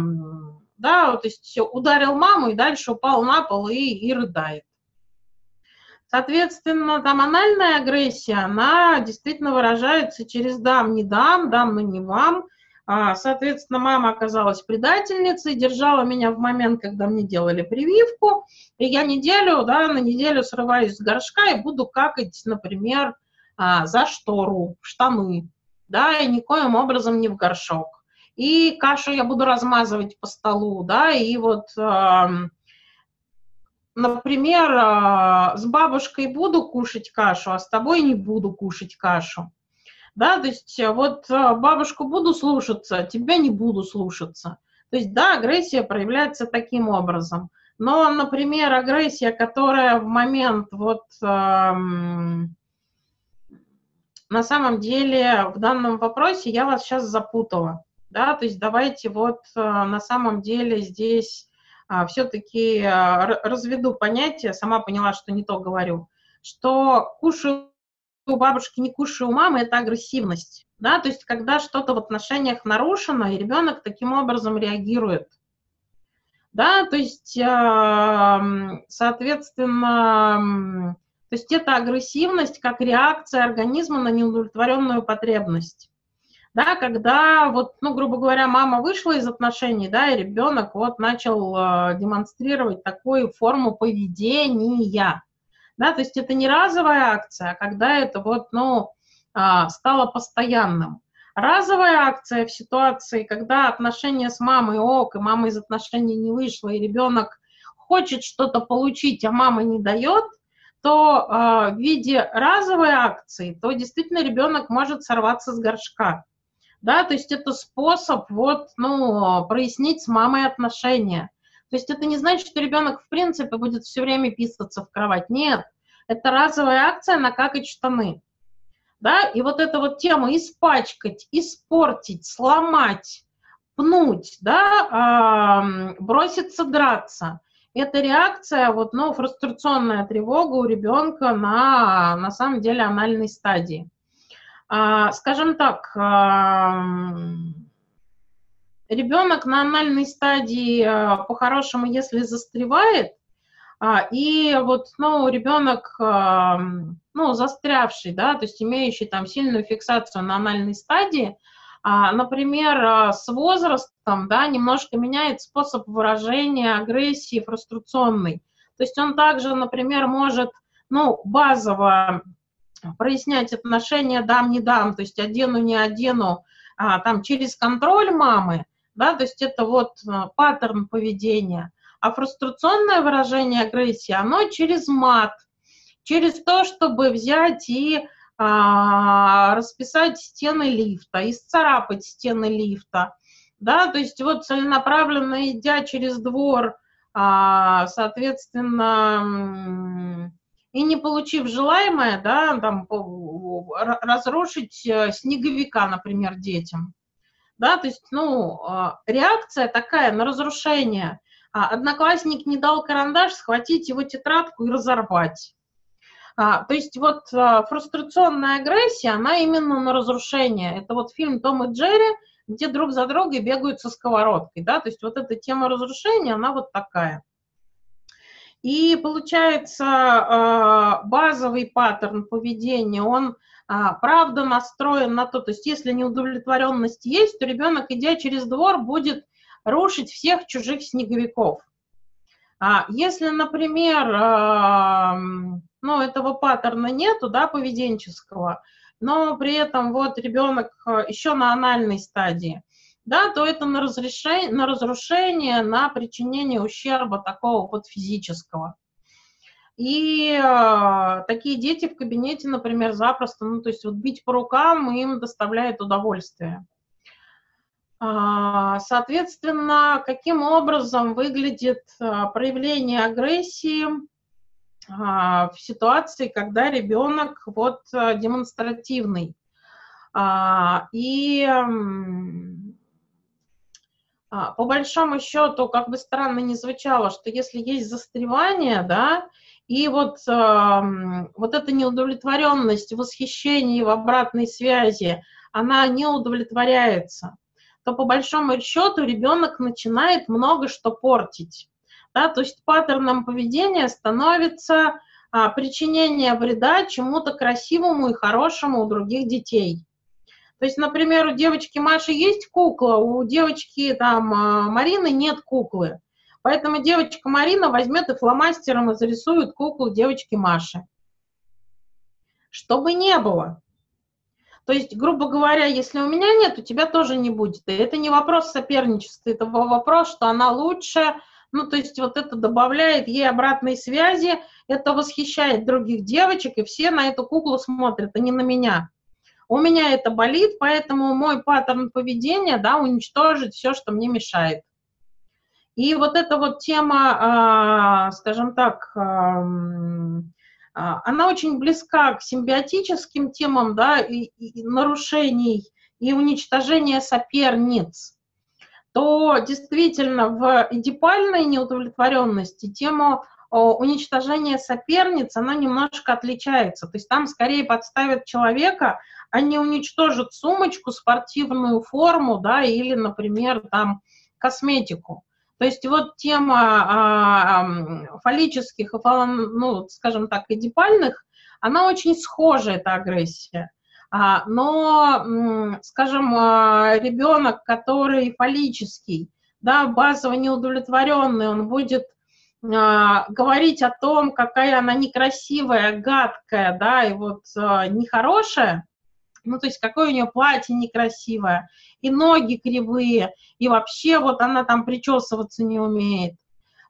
да, то есть все, ударил маму и дальше упал на пол и, и рыдает. Соответственно, там анальная агрессия, она действительно выражается через дам, не дам, дам, но не вам. А, соответственно, мама оказалась предательницей, держала меня в момент, когда мне делали прививку, и я неделю, да, на неделю срываюсь с горшка и буду какать, например, а, за штору, в штаны, да, и никоим образом не в горшок. И кашу я буду размазывать по столу, да, и вот например, а, с бабушкой буду кушать кашу, а с тобой не буду кушать кашу. Да, то есть э, вот э, бабушку буду слушаться, тебя не буду слушаться. То есть, да, агрессия проявляется таким образом. Но, например, агрессия, которая в момент вот эм, на самом деле в данном вопросе я вас сейчас запутала. Да, то есть давайте вот э, на самом деле здесь а, все-таки а, разведу понятие, сама поняла, что не то говорю, что кушаю у бабушки, не кушаю у мамы, это агрессивность. Да, то есть когда что-то в отношениях нарушено, и ребенок таким образом реагирует. Да, то есть, соответственно, то есть это агрессивность как реакция организма на неудовлетворенную потребность да, когда вот, ну, грубо говоря, мама вышла из отношений, да, и ребенок вот начал э, демонстрировать такую форму поведения, да, то есть это не разовая акция, а когда это вот, ну, э, стало постоянным. Разовая акция в ситуации, когда отношения с мамой ок, и мама из отношений не вышла, и ребенок хочет что-то получить, а мама не дает, то э, в виде разовой акции, то действительно ребенок может сорваться с горшка да, то есть это способ вот, ну, прояснить с мамой отношения. То есть это не значит, что ребенок в принципе будет все время писаться в кровать. Нет, это разовая акция на какать штаны. Да, и вот эта вот тема испачкать, испортить, сломать, пнуть, да, э, броситься драться. Это реакция, вот, ну, фрустрационная тревога у ребенка на, на самом деле, анальной стадии. А, скажем так, ребенок на анальной стадии а, по-хорошему, если застревает, а, и вот, ну, ребенок, ну, застрявший, да, то есть имеющий там сильную фиксацию на анальной стадии, например, с возрастом, да, немножко меняет способ выражения агрессии фрустрационной. То есть он также, например, может, ну, базово прояснять отношения дам, не дам, то есть одену, не одену, а, там через контроль мамы, да, то есть это вот а, паттерн поведения. А фрустрационное выражение агрессии, оно через мат, через то, чтобы взять и а, расписать стены лифта, исцарапать стены лифта, да, то есть вот целенаправленно идя через двор, а, соответственно, и не получив желаемое, да, там, разрушить э, снеговика, например, детям. Да, то есть, ну, а, реакция такая на разрушение. А одноклассник не дал карандаш, схватить его тетрадку и разорвать. А, то есть вот а, фрустрационная агрессия, она именно на разрушение. Это вот фильм «Том и Джерри», где друг за другом бегают со сковородкой, да, то есть вот эта тема разрушения, она вот такая. И получается а, базовый паттерн поведения, он а, правда настроен на то, то есть если неудовлетворенность есть, то ребенок, идя через двор, будет рушить всех чужих снеговиков. А если, например, ну, этого паттерна нету, да, поведенческого, но при этом вот ребенок еще на анальной стадии, да, то это на, разрешение, на разрушение, на причинение ущерба такого вот физического. И э, такие дети в кабинете, например, запросто, ну, то есть вот бить по рукам им доставляет удовольствие. А, соответственно, каким образом выглядит а, проявление агрессии а, в ситуации, когда ребенок вот демонстративный. И по большому счету, как бы странно ни звучало, что если есть застревание, да, и вот, вот эта неудовлетворенность, восхищение в обратной связи, она не удовлетворяется, то по большому счету ребенок начинает много что портить. Да? То есть паттерном поведения становится а, причинение вреда чему-то красивому и хорошему у других детей. То есть, например, у девочки Маши есть кукла, у девочки там а, Марины нет куклы. Поэтому девочка Марина возьмет и фломастером и зарисует куклу девочки Маши. Чтобы не было. То есть, грубо говоря, если у меня нет, у тебя тоже не будет. И это не вопрос соперничества, это вопрос, что она лучше, ну, то есть вот это добавляет ей обратной связи, это восхищает других девочек, и все на эту куклу смотрят, а не на меня. У меня это болит, поэтому мой паттерн поведения, да, уничтожить все, что мне мешает. И вот эта вот тема, а, скажем так, а, она очень близка к симбиотическим темам, да, и, и нарушений и уничтожения соперниц, то действительно в эдипальной неудовлетворенности тему уничтожения соперниц, она немножко отличается. То есть там скорее подставят человека, а не уничтожат сумочку, спортивную форму, да, или, например, там косметику. То есть вот тема а, фаллических, ну, скажем так, эдипальных, она очень схожа, эта агрессия. А, но, скажем, а, ребенок, который фаллический, да, базово неудовлетворенный, он будет говорить о том, какая она некрасивая, гадкая, да, и вот нехорошая, ну, то есть какое у нее платье некрасивое, и ноги кривые, и вообще вот она там причесываться не умеет,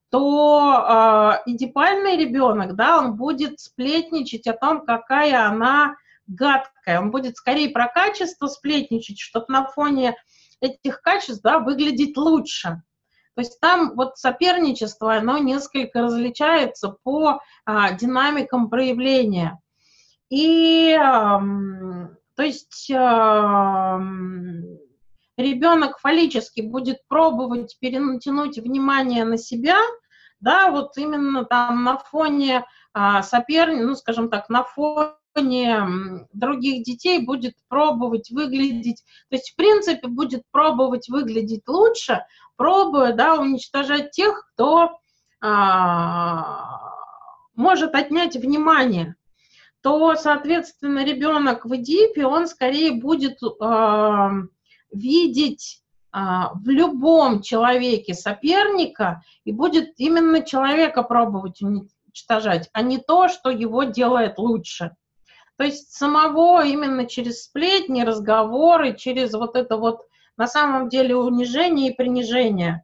то э, эдипальный ребенок, да, он будет сплетничать о том, какая она гадкая. Он будет скорее про качество сплетничать, чтобы на фоне этих качеств, да, выглядеть лучше. То есть там вот соперничество, оно несколько различается по а, динамикам проявления. И, а, то есть, а, ребенок фаллически будет пробовать перенатянуть внимание на себя, да, вот именно там на фоне а, соперника, ну, скажем так, на фоне других детей будет пробовать выглядеть, то есть, в принципе, будет пробовать выглядеть лучше, пробуя, да, уничтожать тех, кто а, может отнять внимание, то, соответственно, ребенок в Эдипе, он скорее будет а, видеть а, в любом человеке соперника и будет именно человека пробовать уничтожать, а не то, что его делает лучше. То есть самого именно через сплетни, разговоры, через вот это вот на самом деле унижение и принижение.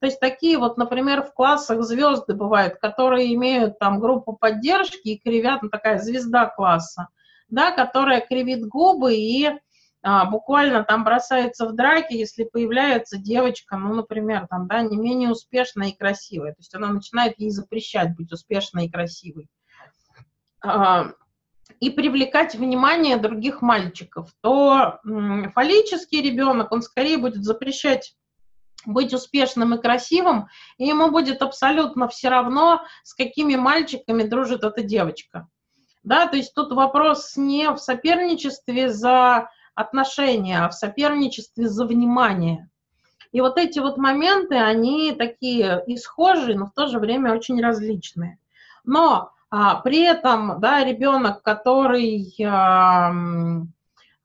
То есть такие вот, например, в классах звезды бывают, которые имеют там группу поддержки и кривят, ну, такая звезда класса, да, которая кривит губы и а, буквально там бросается в драки, если появляется девочка, ну, например, там, да, не менее успешная и красивая. То есть она начинает ей запрещать быть успешной и красивой. А, и привлекать внимание других мальчиков, то фаллический ребенок, он скорее будет запрещать быть успешным и красивым, и ему будет абсолютно все равно, с какими мальчиками дружит эта девочка. Да, то есть тут вопрос не в соперничестве за отношения, а в соперничестве за внимание. И вот эти вот моменты, они такие и схожие, но в то же время очень различные. Но а, при этом, да, ребенок, который а,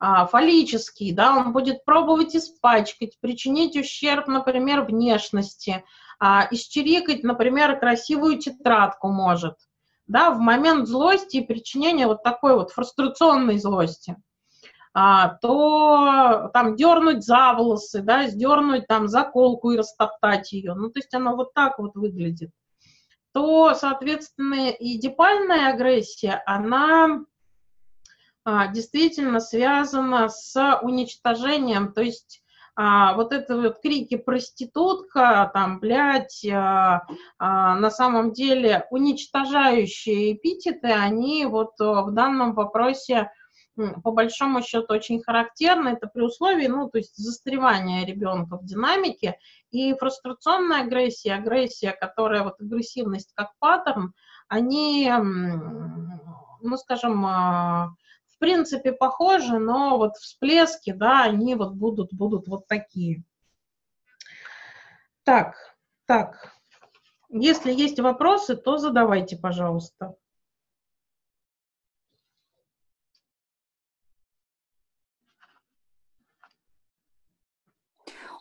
а, фаллический, да, он будет пробовать испачкать, причинить ущерб, например, внешности, а, исчерикать, например, красивую тетрадку может, да, в момент злости и причинения вот такой вот фрустрационной злости – а, то там дернуть за волосы, да, сдернуть там заколку и растоптать ее. Ну, то есть оно вот так вот выглядит. то, соответственно, и депальная агрессия, она действительно связана с уничтожением, то есть а, вот это вот крики проститутка, там, блядь, а, а, на самом деле уничтожающие эпитеты, они вот в данном вопросе по большому счету очень характерны. Это при условии, ну, то есть застревания ребенка в динамике и фрустрационная агрессия, агрессия, которая вот агрессивность как паттерн, они, ну, скажем, а, принципе похожи, но вот всплески, да, они вот будут, будут вот такие. Так, так. Если есть вопросы, то задавайте, пожалуйста.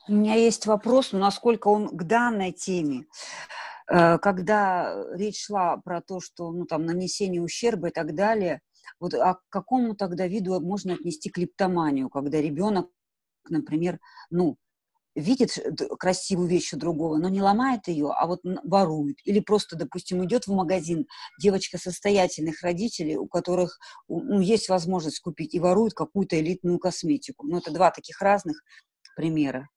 У меня есть вопрос, но насколько он к данной теме. Э, когда речь шла про то, что ну, там, нанесение ущерба и так далее – вот а к какому тогда виду можно отнести клиптоманию, когда ребенок, например, ну, видит красивую вещь у другого, но не ломает ее, а вот ворует. Или просто, допустим, идет в магазин девочка состоятельных родителей, у которых ну, есть возможность купить, и ворует какую-то элитную косметику. Ну, это два таких разных примера.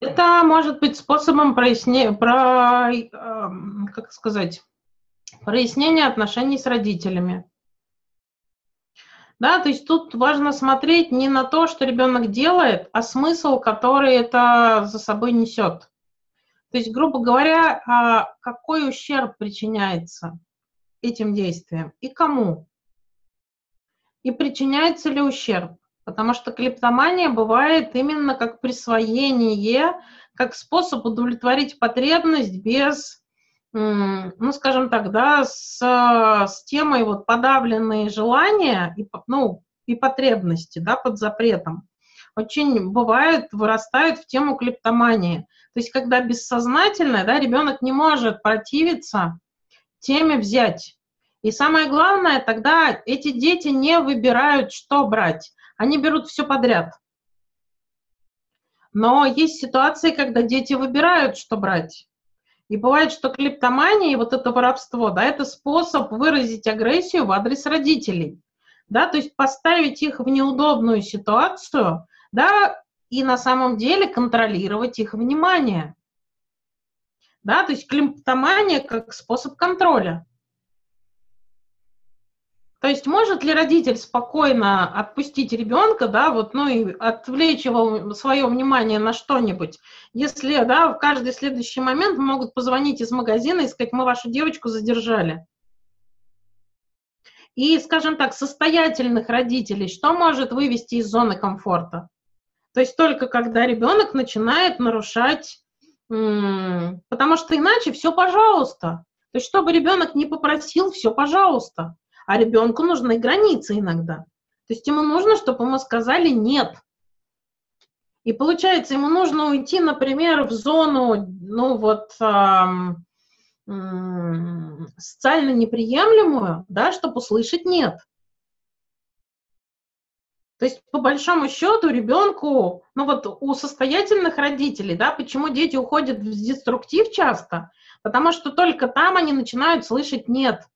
Это может быть способом прояснения, про, э, как сказать, прояснения отношений с родителями. Да, то есть тут важно смотреть не на то, что ребенок делает, а смысл, который это за собой несет. То есть, грубо говоря, а какой ущерб причиняется этим действием и кому? И причиняется ли ущерб? Потому что клептомания бывает именно как присвоение, как способ удовлетворить потребность без ну, скажем так, да, с, с темой вот подавленные желания и, ну, и потребности, да, под запретом, очень бывает, вырастают в тему клептомании. То есть, когда бессознательно, да, ребенок не может противиться теме взять. И самое главное, тогда эти дети не выбирают, что брать. Они берут все подряд. Но есть ситуации, когда дети выбирают, что брать. И бывает, что клептомания и вот это воровство, да, это способ выразить агрессию в адрес родителей, да, то есть поставить их в неудобную ситуацию, да, и на самом деле контролировать их внимание. Да, то есть клептомания как способ контроля. То есть может ли родитель спокойно отпустить ребенка, да, вот, ну и отвлечь его свое внимание на что-нибудь, если, да, в каждый следующий момент могут позвонить из магазина и сказать, мы вашу девочку задержали. И, скажем так, состоятельных родителей что может вывести из зоны комфорта? То есть только когда ребенок начинает нарушать, потому что иначе все пожалуйста. То есть чтобы ребенок не попросил, все пожалуйста. А ребенку нужны границы иногда. То есть ему нужно, чтобы ему сказали «нет». И получается, ему нужно уйти, например, в зону, ну вот, эм, социально неприемлемую, да, чтобы услышать «нет». То есть, по большому счету, ребенку, ну вот у состоятельных родителей, да, почему дети уходят в деструктив часто? Потому что только там они начинают слышать «нет»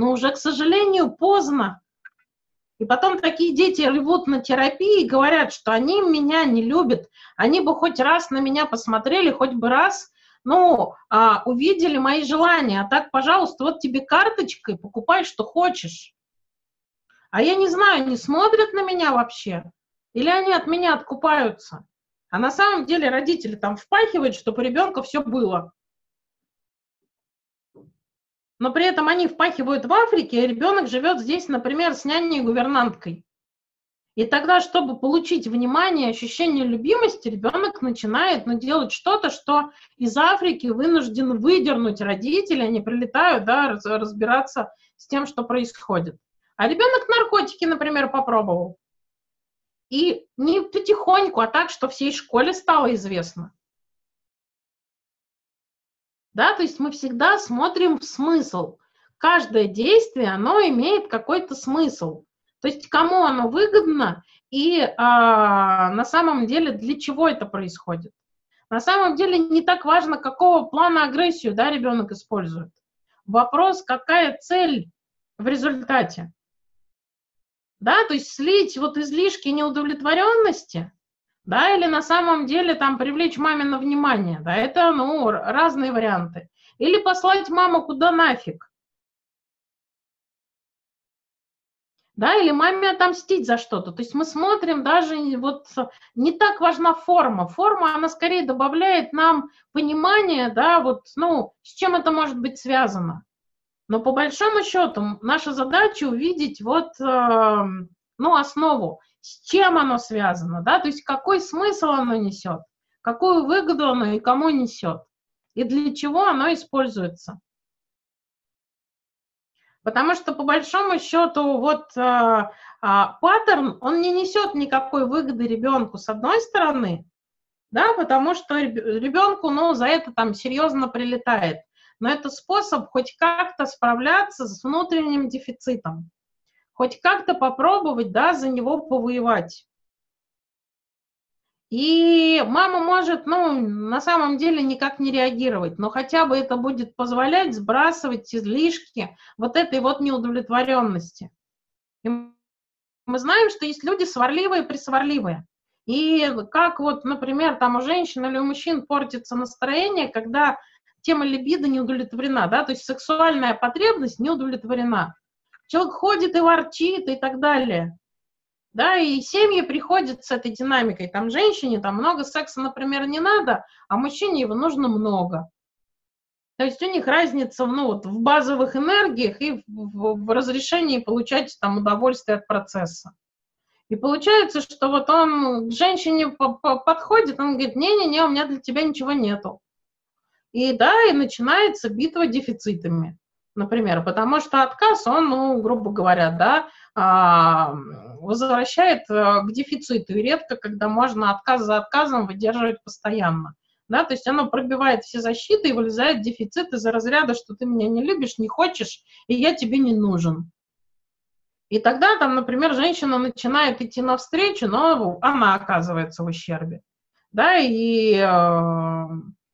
но уже, к сожалению, поздно. И потом такие дети ревут на терапии и говорят, что они меня не любят, они бы хоть раз на меня посмотрели, хоть бы раз, ну, а, увидели мои желания. А так, пожалуйста, вот тебе карточка и покупай, что хочешь. А я не знаю, не смотрят на меня вообще, или они от меня откупаются. А на самом деле родители там впахивают, чтобы у ребенка все было но при этом они впахивают в Африке, а ребенок живет здесь, например, с няней и гувернанткой. И тогда, чтобы получить внимание, ощущение любимости, ребенок начинает ну, делать что-то, что из Африки вынужден выдернуть родители, они прилетают да, разбираться с тем, что происходит. А ребенок наркотики, например, попробовал. И не потихоньку, а так, что всей школе стало известно. Да, то есть мы всегда смотрим в смысл. Каждое действие, оно имеет какой-то смысл. То есть кому оно выгодно и а, на самом деле для чего это происходит. На самом деле не так важно, какого плана агрессию да, ребенок использует. Вопрос, какая цель в результате. Да, то есть слить вот излишки неудовлетворенности, да, или на самом деле там привлечь мамино внимание, да, это, ну, разные варианты. Или послать маму куда нафиг. да, или маме отомстить за что-то. То есть мы смотрим даже, вот не так важна форма. Форма, она скорее добавляет нам понимание, да, вот, ну, с чем это может быть связано. Но по большому счету наша задача увидеть вот, э, ну, основу, с чем оно связано, да, то есть какой смысл оно несет, какую выгоду оно и кому несет, и для чего оно используется. Потому что, по большому счету, вот а, а, паттерн, он не несет никакой выгоды ребенку, с одной стороны, да, потому что ребенку, ну, за это там серьезно прилетает. Но это способ хоть как-то справляться с внутренним дефицитом, хоть как-то попробовать, да, за него повоевать. И мама может, ну, на самом деле никак не реагировать, но хотя бы это будет позволять сбрасывать излишки вот этой вот неудовлетворенности. И мы знаем, что есть люди сварливые, присварливые. И как вот, например, там у женщин или у мужчин портится настроение, когда тема либидо не удовлетворена, да, то есть сексуальная потребность не удовлетворена. Человек ходит и ворчит и так далее да, и семьи приходят с этой динамикой. Там женщине там много секса, например, не надо, а мужчине его нужно много. То есть у них разница ну, вот, в базовых энергиях и в, в, разрешении получать там удовольствие от процесса. И получается, что вот он к женщине по -по подходит, он говорит, не-не-не, у меня для тебя ничего нету. И да, и начинается битва дефицитами, например, потому что отказ, он, ну, грубо говоря, да, а, возвращает э, к дефициту. И редко, когда можно отказ за отказом выдерживать постоянно. Да, то есть оно пробивает все защиты и вылезает дефицит из-за разряда, что ты меня не любишь, не хочешь, и я тебе не нужен. И тогда там, например, женщина начинает идти навстречу, но она оказывается в ущербе. Да, и, э,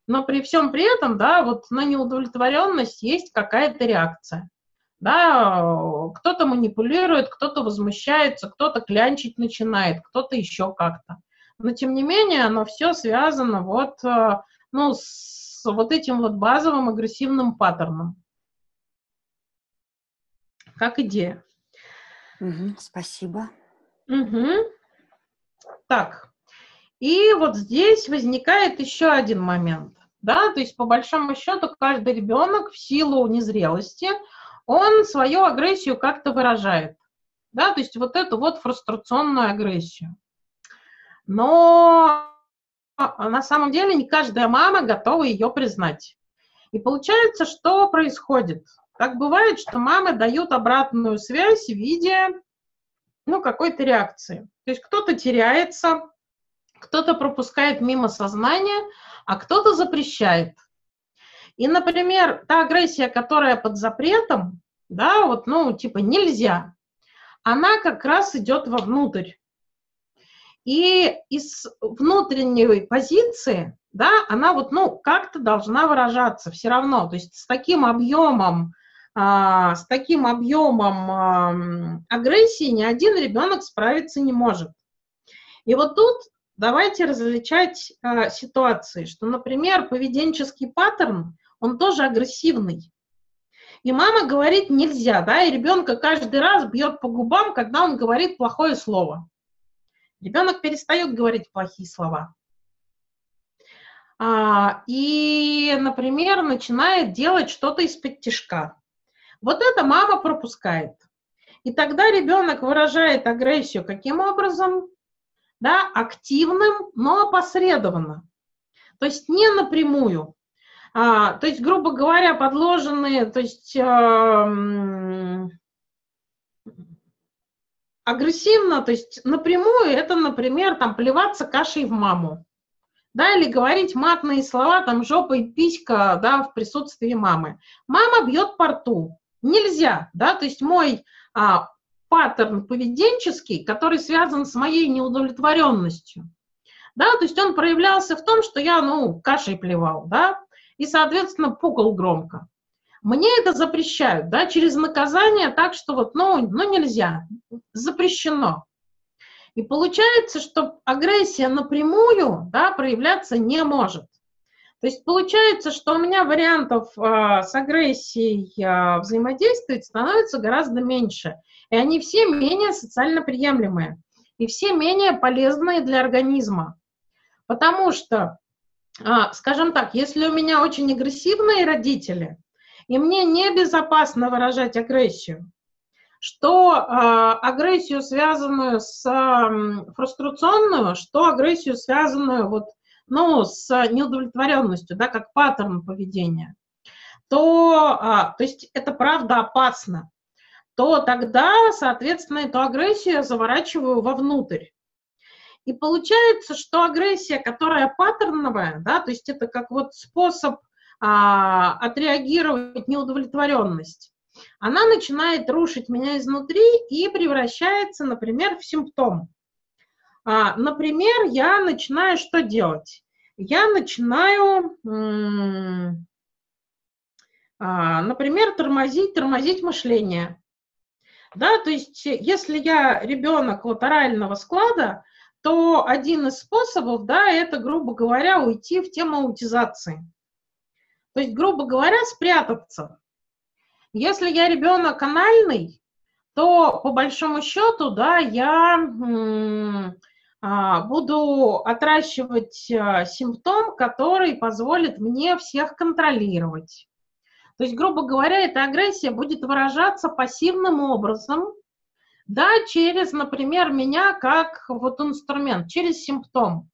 но при всем при этом, да, вот на неудовлетворенность есть какая-то реакция. Да, кто-то манипулирует, кто-то возмущается, кто-то клянчить начинает, кто-то еще как-то. Но тем не менее, оно все связано вот, э, ну, с вот этим вот базовым агрессивным паттерном. Как идея. Угу, спасибо. Угу. Так, и вот здесь возникает еще один момент. Да, то есть по большому счету каждый ребенок в силу незрелости – он свою агрессию как-то выражает. Да, то есть вот эту вот фрустрационную агрессию. Но на самом деле не каждая мама готова ее признать. И получается, что происходит? Так бывает, что мамы дают обратную связь в виде ну, какой-то реакции. То есть кто-то теряется, кто-то пропускает мимо сознания, а кто-то запрещает. И, например, та агрессия, которая под запретом, да, вот, ну, типа нельзя, она как раз идет вовнутрь. И из внутренней позиции, да, она вот, ну, как-то должна выражаться все равно. То есть с таким объемом, а, с таким объемом а, агрессии ни один ребенок справиться не может. И вот тут давайте различать а, ситуации, что, например, поведенческий паттерн, он тоже агрессивный. И мама говорит нельзя, да, и ребенка каждый раз бьет по губам, когда он говорит плохое слово. Ребенок перестает говорить плохие слова. А, и, например, начинает делать что-то из-под тяжка. Вот это мама пропускает. И тогда ребенок выражает агрессию каким образом? Да, активным, но опосредованно. То есть не напрямую. А, то есть, грубо говоря, подложенные, то есть э, агрессивно, то есть напрямую это, например, там плеваться кашей в маму, да, или говорить матные слова, там жопа и писька, да, в присутствии мамы. Мама бьет по рту, нельзя, да, то есть мой а, паттерн поведенческий, который связан с моей неудовлетворенностью, да, то есть он проявлялся в том, что я, ну, кашей плевал, да, и, соответственно, пукал громко. Мне это запрещают, да, через наказание так, что вот, ну, ну нельзя, запрещено. И получается, что агрессия напрямую, да, проявляться не может. То есть получается, что у меня вариантов э, с агрессией э, взаимодействовать становится гораздо меньше. И они все менее социально приемлемые. И все менее полезные для организма. Потому что, э, скажем так, если у меня очень агрессивные родители, и мне небезопасно выражать агрессию, что э, агрессию, связанную с э, фрустрационную, что агрессию, связанную вот ну, с неудовлетворенностью, да, как паттерн поведения, то, а, то есть это правда опасно, то тогда, соответственно, эту агрессию я заворачиваю вовнутрь. И получается, что агрессия, которая паттерновая, да, то есть это как вот способ а, отреагировать неудовлетворенность, она начинает рушить меня изнутри и превращается, например, в симптом. А, например, я начинаю что делать? Я начинаю, а, например, тормозить, тормозить мышление. Да, то есть если я ребенок вот орального склада, то один из способов, да, это, грубо говоря, уйти в тему аутизации. То есть, грубо говоря, спрятаться. Если я ребенок анальный, то по большому счету, да, я буду отращивать а, симптом, который позволит мне всех контролировать. То есть, грубо говоря, эта агрессия будет выражаться пассивным образом, да, через, например, меня как вот инструмент, через симптом.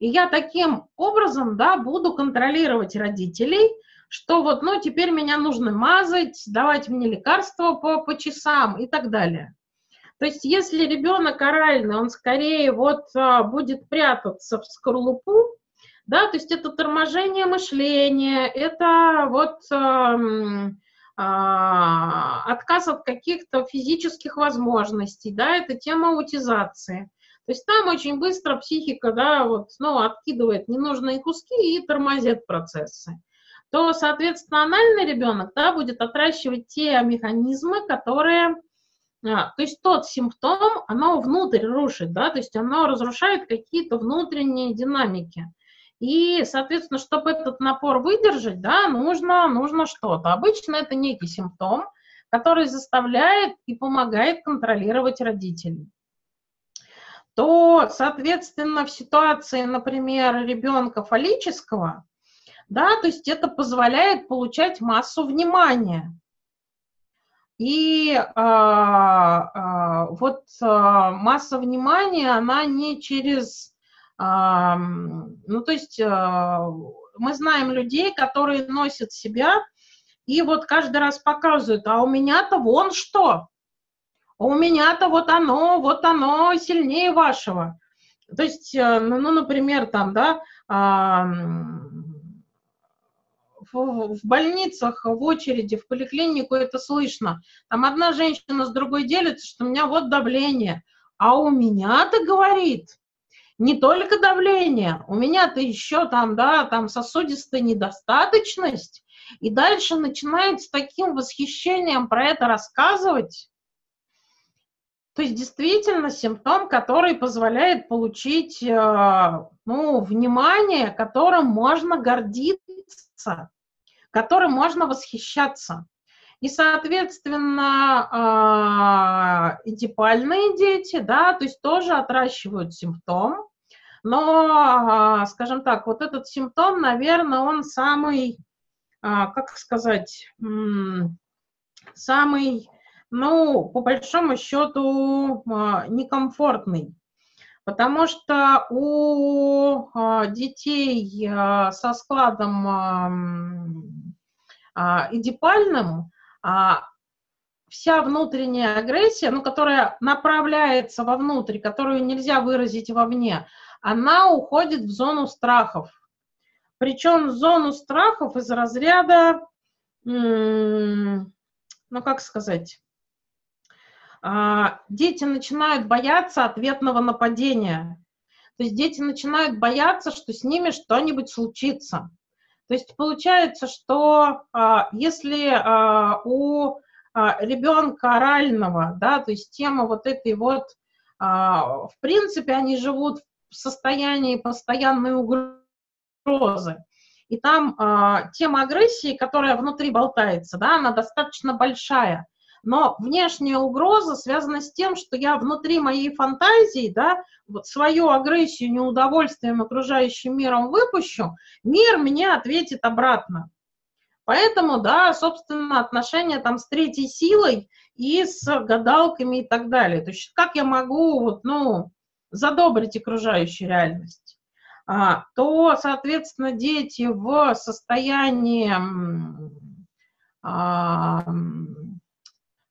И я таким образом, да, буду контролировать родителей, что вот, ну, теперь меня нужно мазать, давать мне лекарства по, по часам и так далее. То есть если ребенок оральный, он скорее вот а, будет прятаться в скорлупу, да, то есть это торможение мышления, это вот а, а, отказ от каких-то физических возможностей, да, это тема аутизации. То есть там очень быстро психика, да, вот, ну, откидывает ненужные куски и тормозит процессы то, соответственно, анальный ребенок да, будет отращивать те механизмы, которые а, то есть тот симптом, оно внутрь рушит, да, то есть оно разрушает какие-то внутренние динамики. И, соответственно, чтобы этот напор выдержать, да, нужно, нужно что-то. Обычно это некий симптом, который заставляет и помогает контролировать родителей. То, соответственно, в ситуации, например, ребенка фаллического, да, то есть это позволяет получать массу внимания. И а, а, вот а, масса внимания, она не через... А, ну, то есть а, мы знаем людей, которые носят себя и вот каждый раз показывают, а у меня-то вон что, а у меня-то вот оно, вот оно сильнее вашего. То есть, э, ну, ну например, там, да, а, в, в больницах в очереди в поликлинику это слышно. Там одна женщина с другой делится, что у меня вот давление. А у меня-то говорит, не только давление, у меня-то еще там, да, там сосудистая недостаточность. И дальше начинает с таким восхищением про это рассказывать. То есть действительно симптом, который позволяет получить э, ну, внимание, которым можно гордиться которым можно восхищаться. И, соответственно, а, эдипальные дети, да, то есть тоже отращивают симптом, но, а, скажем так, вот этот симптом, наверное, он самый, а, как сказать, самый, ну, по большому счету, некомфортный. Потому что у детей со складом а, эдипальным а, вся внутренняя агрессия, ну, которая направляется вовнутрь, которую нельзя выразить вовне, она уходит в зону страхов. Причем зону страхов из разряда, ну, как сказать, а, дети начинают бояться ответного нападения. То есть дети начинают бояться, что с ними что-нибудь случится. То есть получается, что а, если а, у а, ребенка орального, да, то есть тема вот этой вот, а, в принципе, они живут в состоянии постоянной угрозы. И там а, тема агрессии, которая внутри болтается, да, она достаточно большая. Но внешняя угроза связана с тем, что я внутри моей фантазии, да, вот свою агрессию, неудовольствием окружающим миром выпущу, мир мне ответит обратно. Поэтому, да, собственно, отношения там с третьей силой и с гадалками и так далее. То есть как я могу, вот, ну, задобрить окружающую реальность? А, то, соответственно, дети в состоянии, а,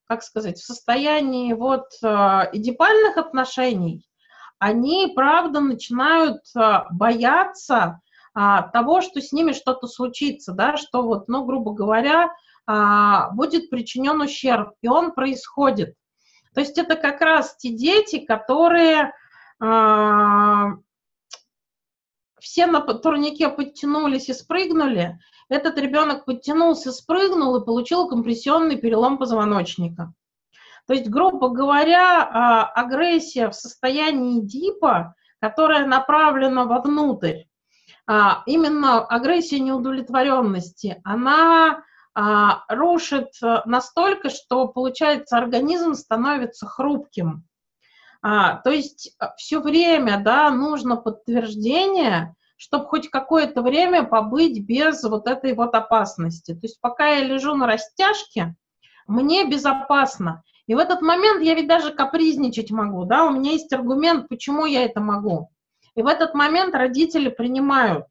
как сказать, в состоянии вот а, эдипальных отношений, они, правда, начинают а, бояться а, того, что с ними что-то случится, да, что вот, ну, грубо говоря, а, будет причинен ущерб, и он происходит. То есть это как раз те дети, которые а, все на турнике подтянулись и спрыгнули, этот ребенок подтянулся, спрыгнул и получил компрессионный перелом позвоночника. То есть, грубо говоря, а, агрессия в состоянии дипа, которая направлена вовнутрь, а, именно агрессия неудовлетворенности, она а, рушит настолько, что, получается, организм становится хрупким. То есть все время да, нужно подтверждение, чтобы хоть какое-то время побыть без вот этой вот опасности. То есть пока я лежу на растяжке, мне безопасно. И в этот момент я ведь даже капризничать могу, да, у меня есть аргумент, почему я это могу. И в этот момент родители принимают.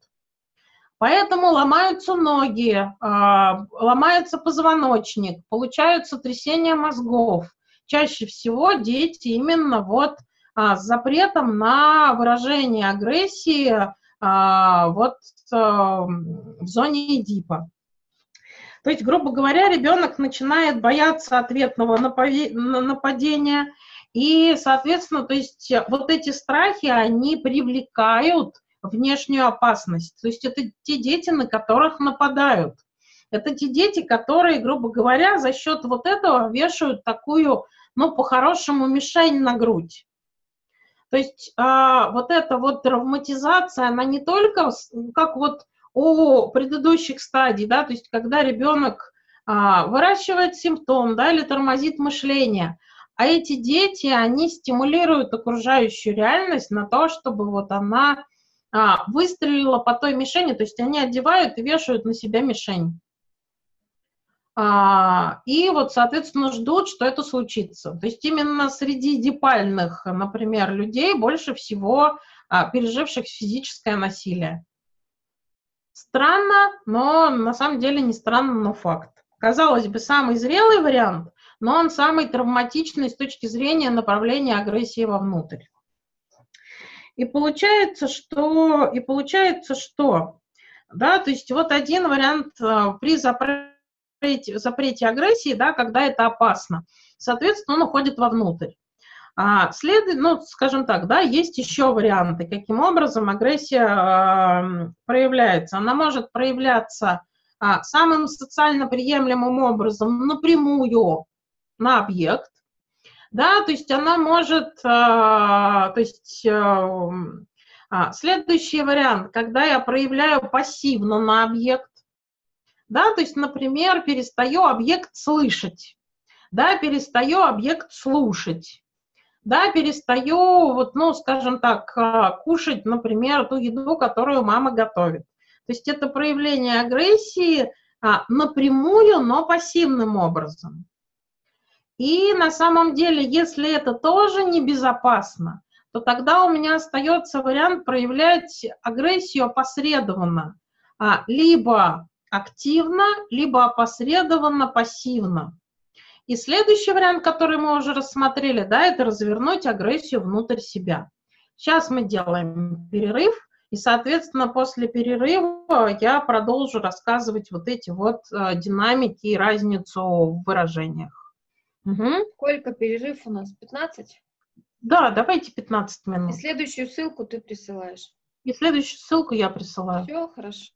Поэтому ломаются ноги, а, ломается позвоночник, получаются трясения мозгов. Чаще всего дети именно вот а, с запретом на выражение агрессии а, вот в зоне Эдипа. То есть, грубо говоря, ребенок начинает бояться ответного нападения, и, соответственно, то есть вот эти страхи, они привлекают внешнюю опасность. То есть это те дети, на которых нападают. Это те дети, которые, грубо говоря, за счет вот этого вешают такую, ну, по-хорошему, мишень на грудь. То есть а, вот эта вот травматизация, она не только, как вот о предыдущих стадий, да, то есть когда ребенок а, выращивает симптом, да, или тормозит мышление, а эти дети, они стимулируют окружающую реальность на то, чтобы вот она а, выстрелила по той мишени, то есть они одевают и вешают на себя мишень. А, и вот, соответственно, ждут, что это случится. То есть именно среди дипальных, например, людей больше всего а, переживших физическое насилие. Странно, но на самом деле не странно, но факт. Казалось бы, самый зрелый вариант, но он самый травматичный с точки зрения направления агрессии вовнутрь. И получается, что, и получается, что, да, то есть вот один вариант э, при запрете, запрете агрессии, да, когда это опасно. Соответственно, он уходит вовнутрь. А, след, ну, скажем так, да, есть еще варианты, каким образом агрессия э, проявляется. Она может проявляться а, самым социально приемлемым образом напрямую на объект, да, то есть она может, а, то есть а, следующий вариант, когда я проявляю пассивно на объект, да, то есть, например, перестаю объект слышать, да, перестаю объект слушать, да, перестаю, вот, ну, скажем так, а, кушать, например, ту еду, которую мама готовит. То есть это проявление агрессии а, напрямую, но пассивным образом. И на самом деле, если это тоже небезопасно, то тогда у меня остается вариант проявлять агрессию опосредованно, а, либо активно, либо опосредованно пассивно. И следующий вариант, который мы уже рассмотрели, да, это развернуть агрессию внутрь себя. Сейчас мы делаем перерыв, и, соответственно, после перерыва я продолжу рассказывать вот эти вот э, динамики и разницу в выражениях. Угу. Сколько перерыв у нас? 15? Да, давайте 15 И минут. следующую ссылку ты присылаешь. И следующую ссылку я присылаю. Все, хорошо.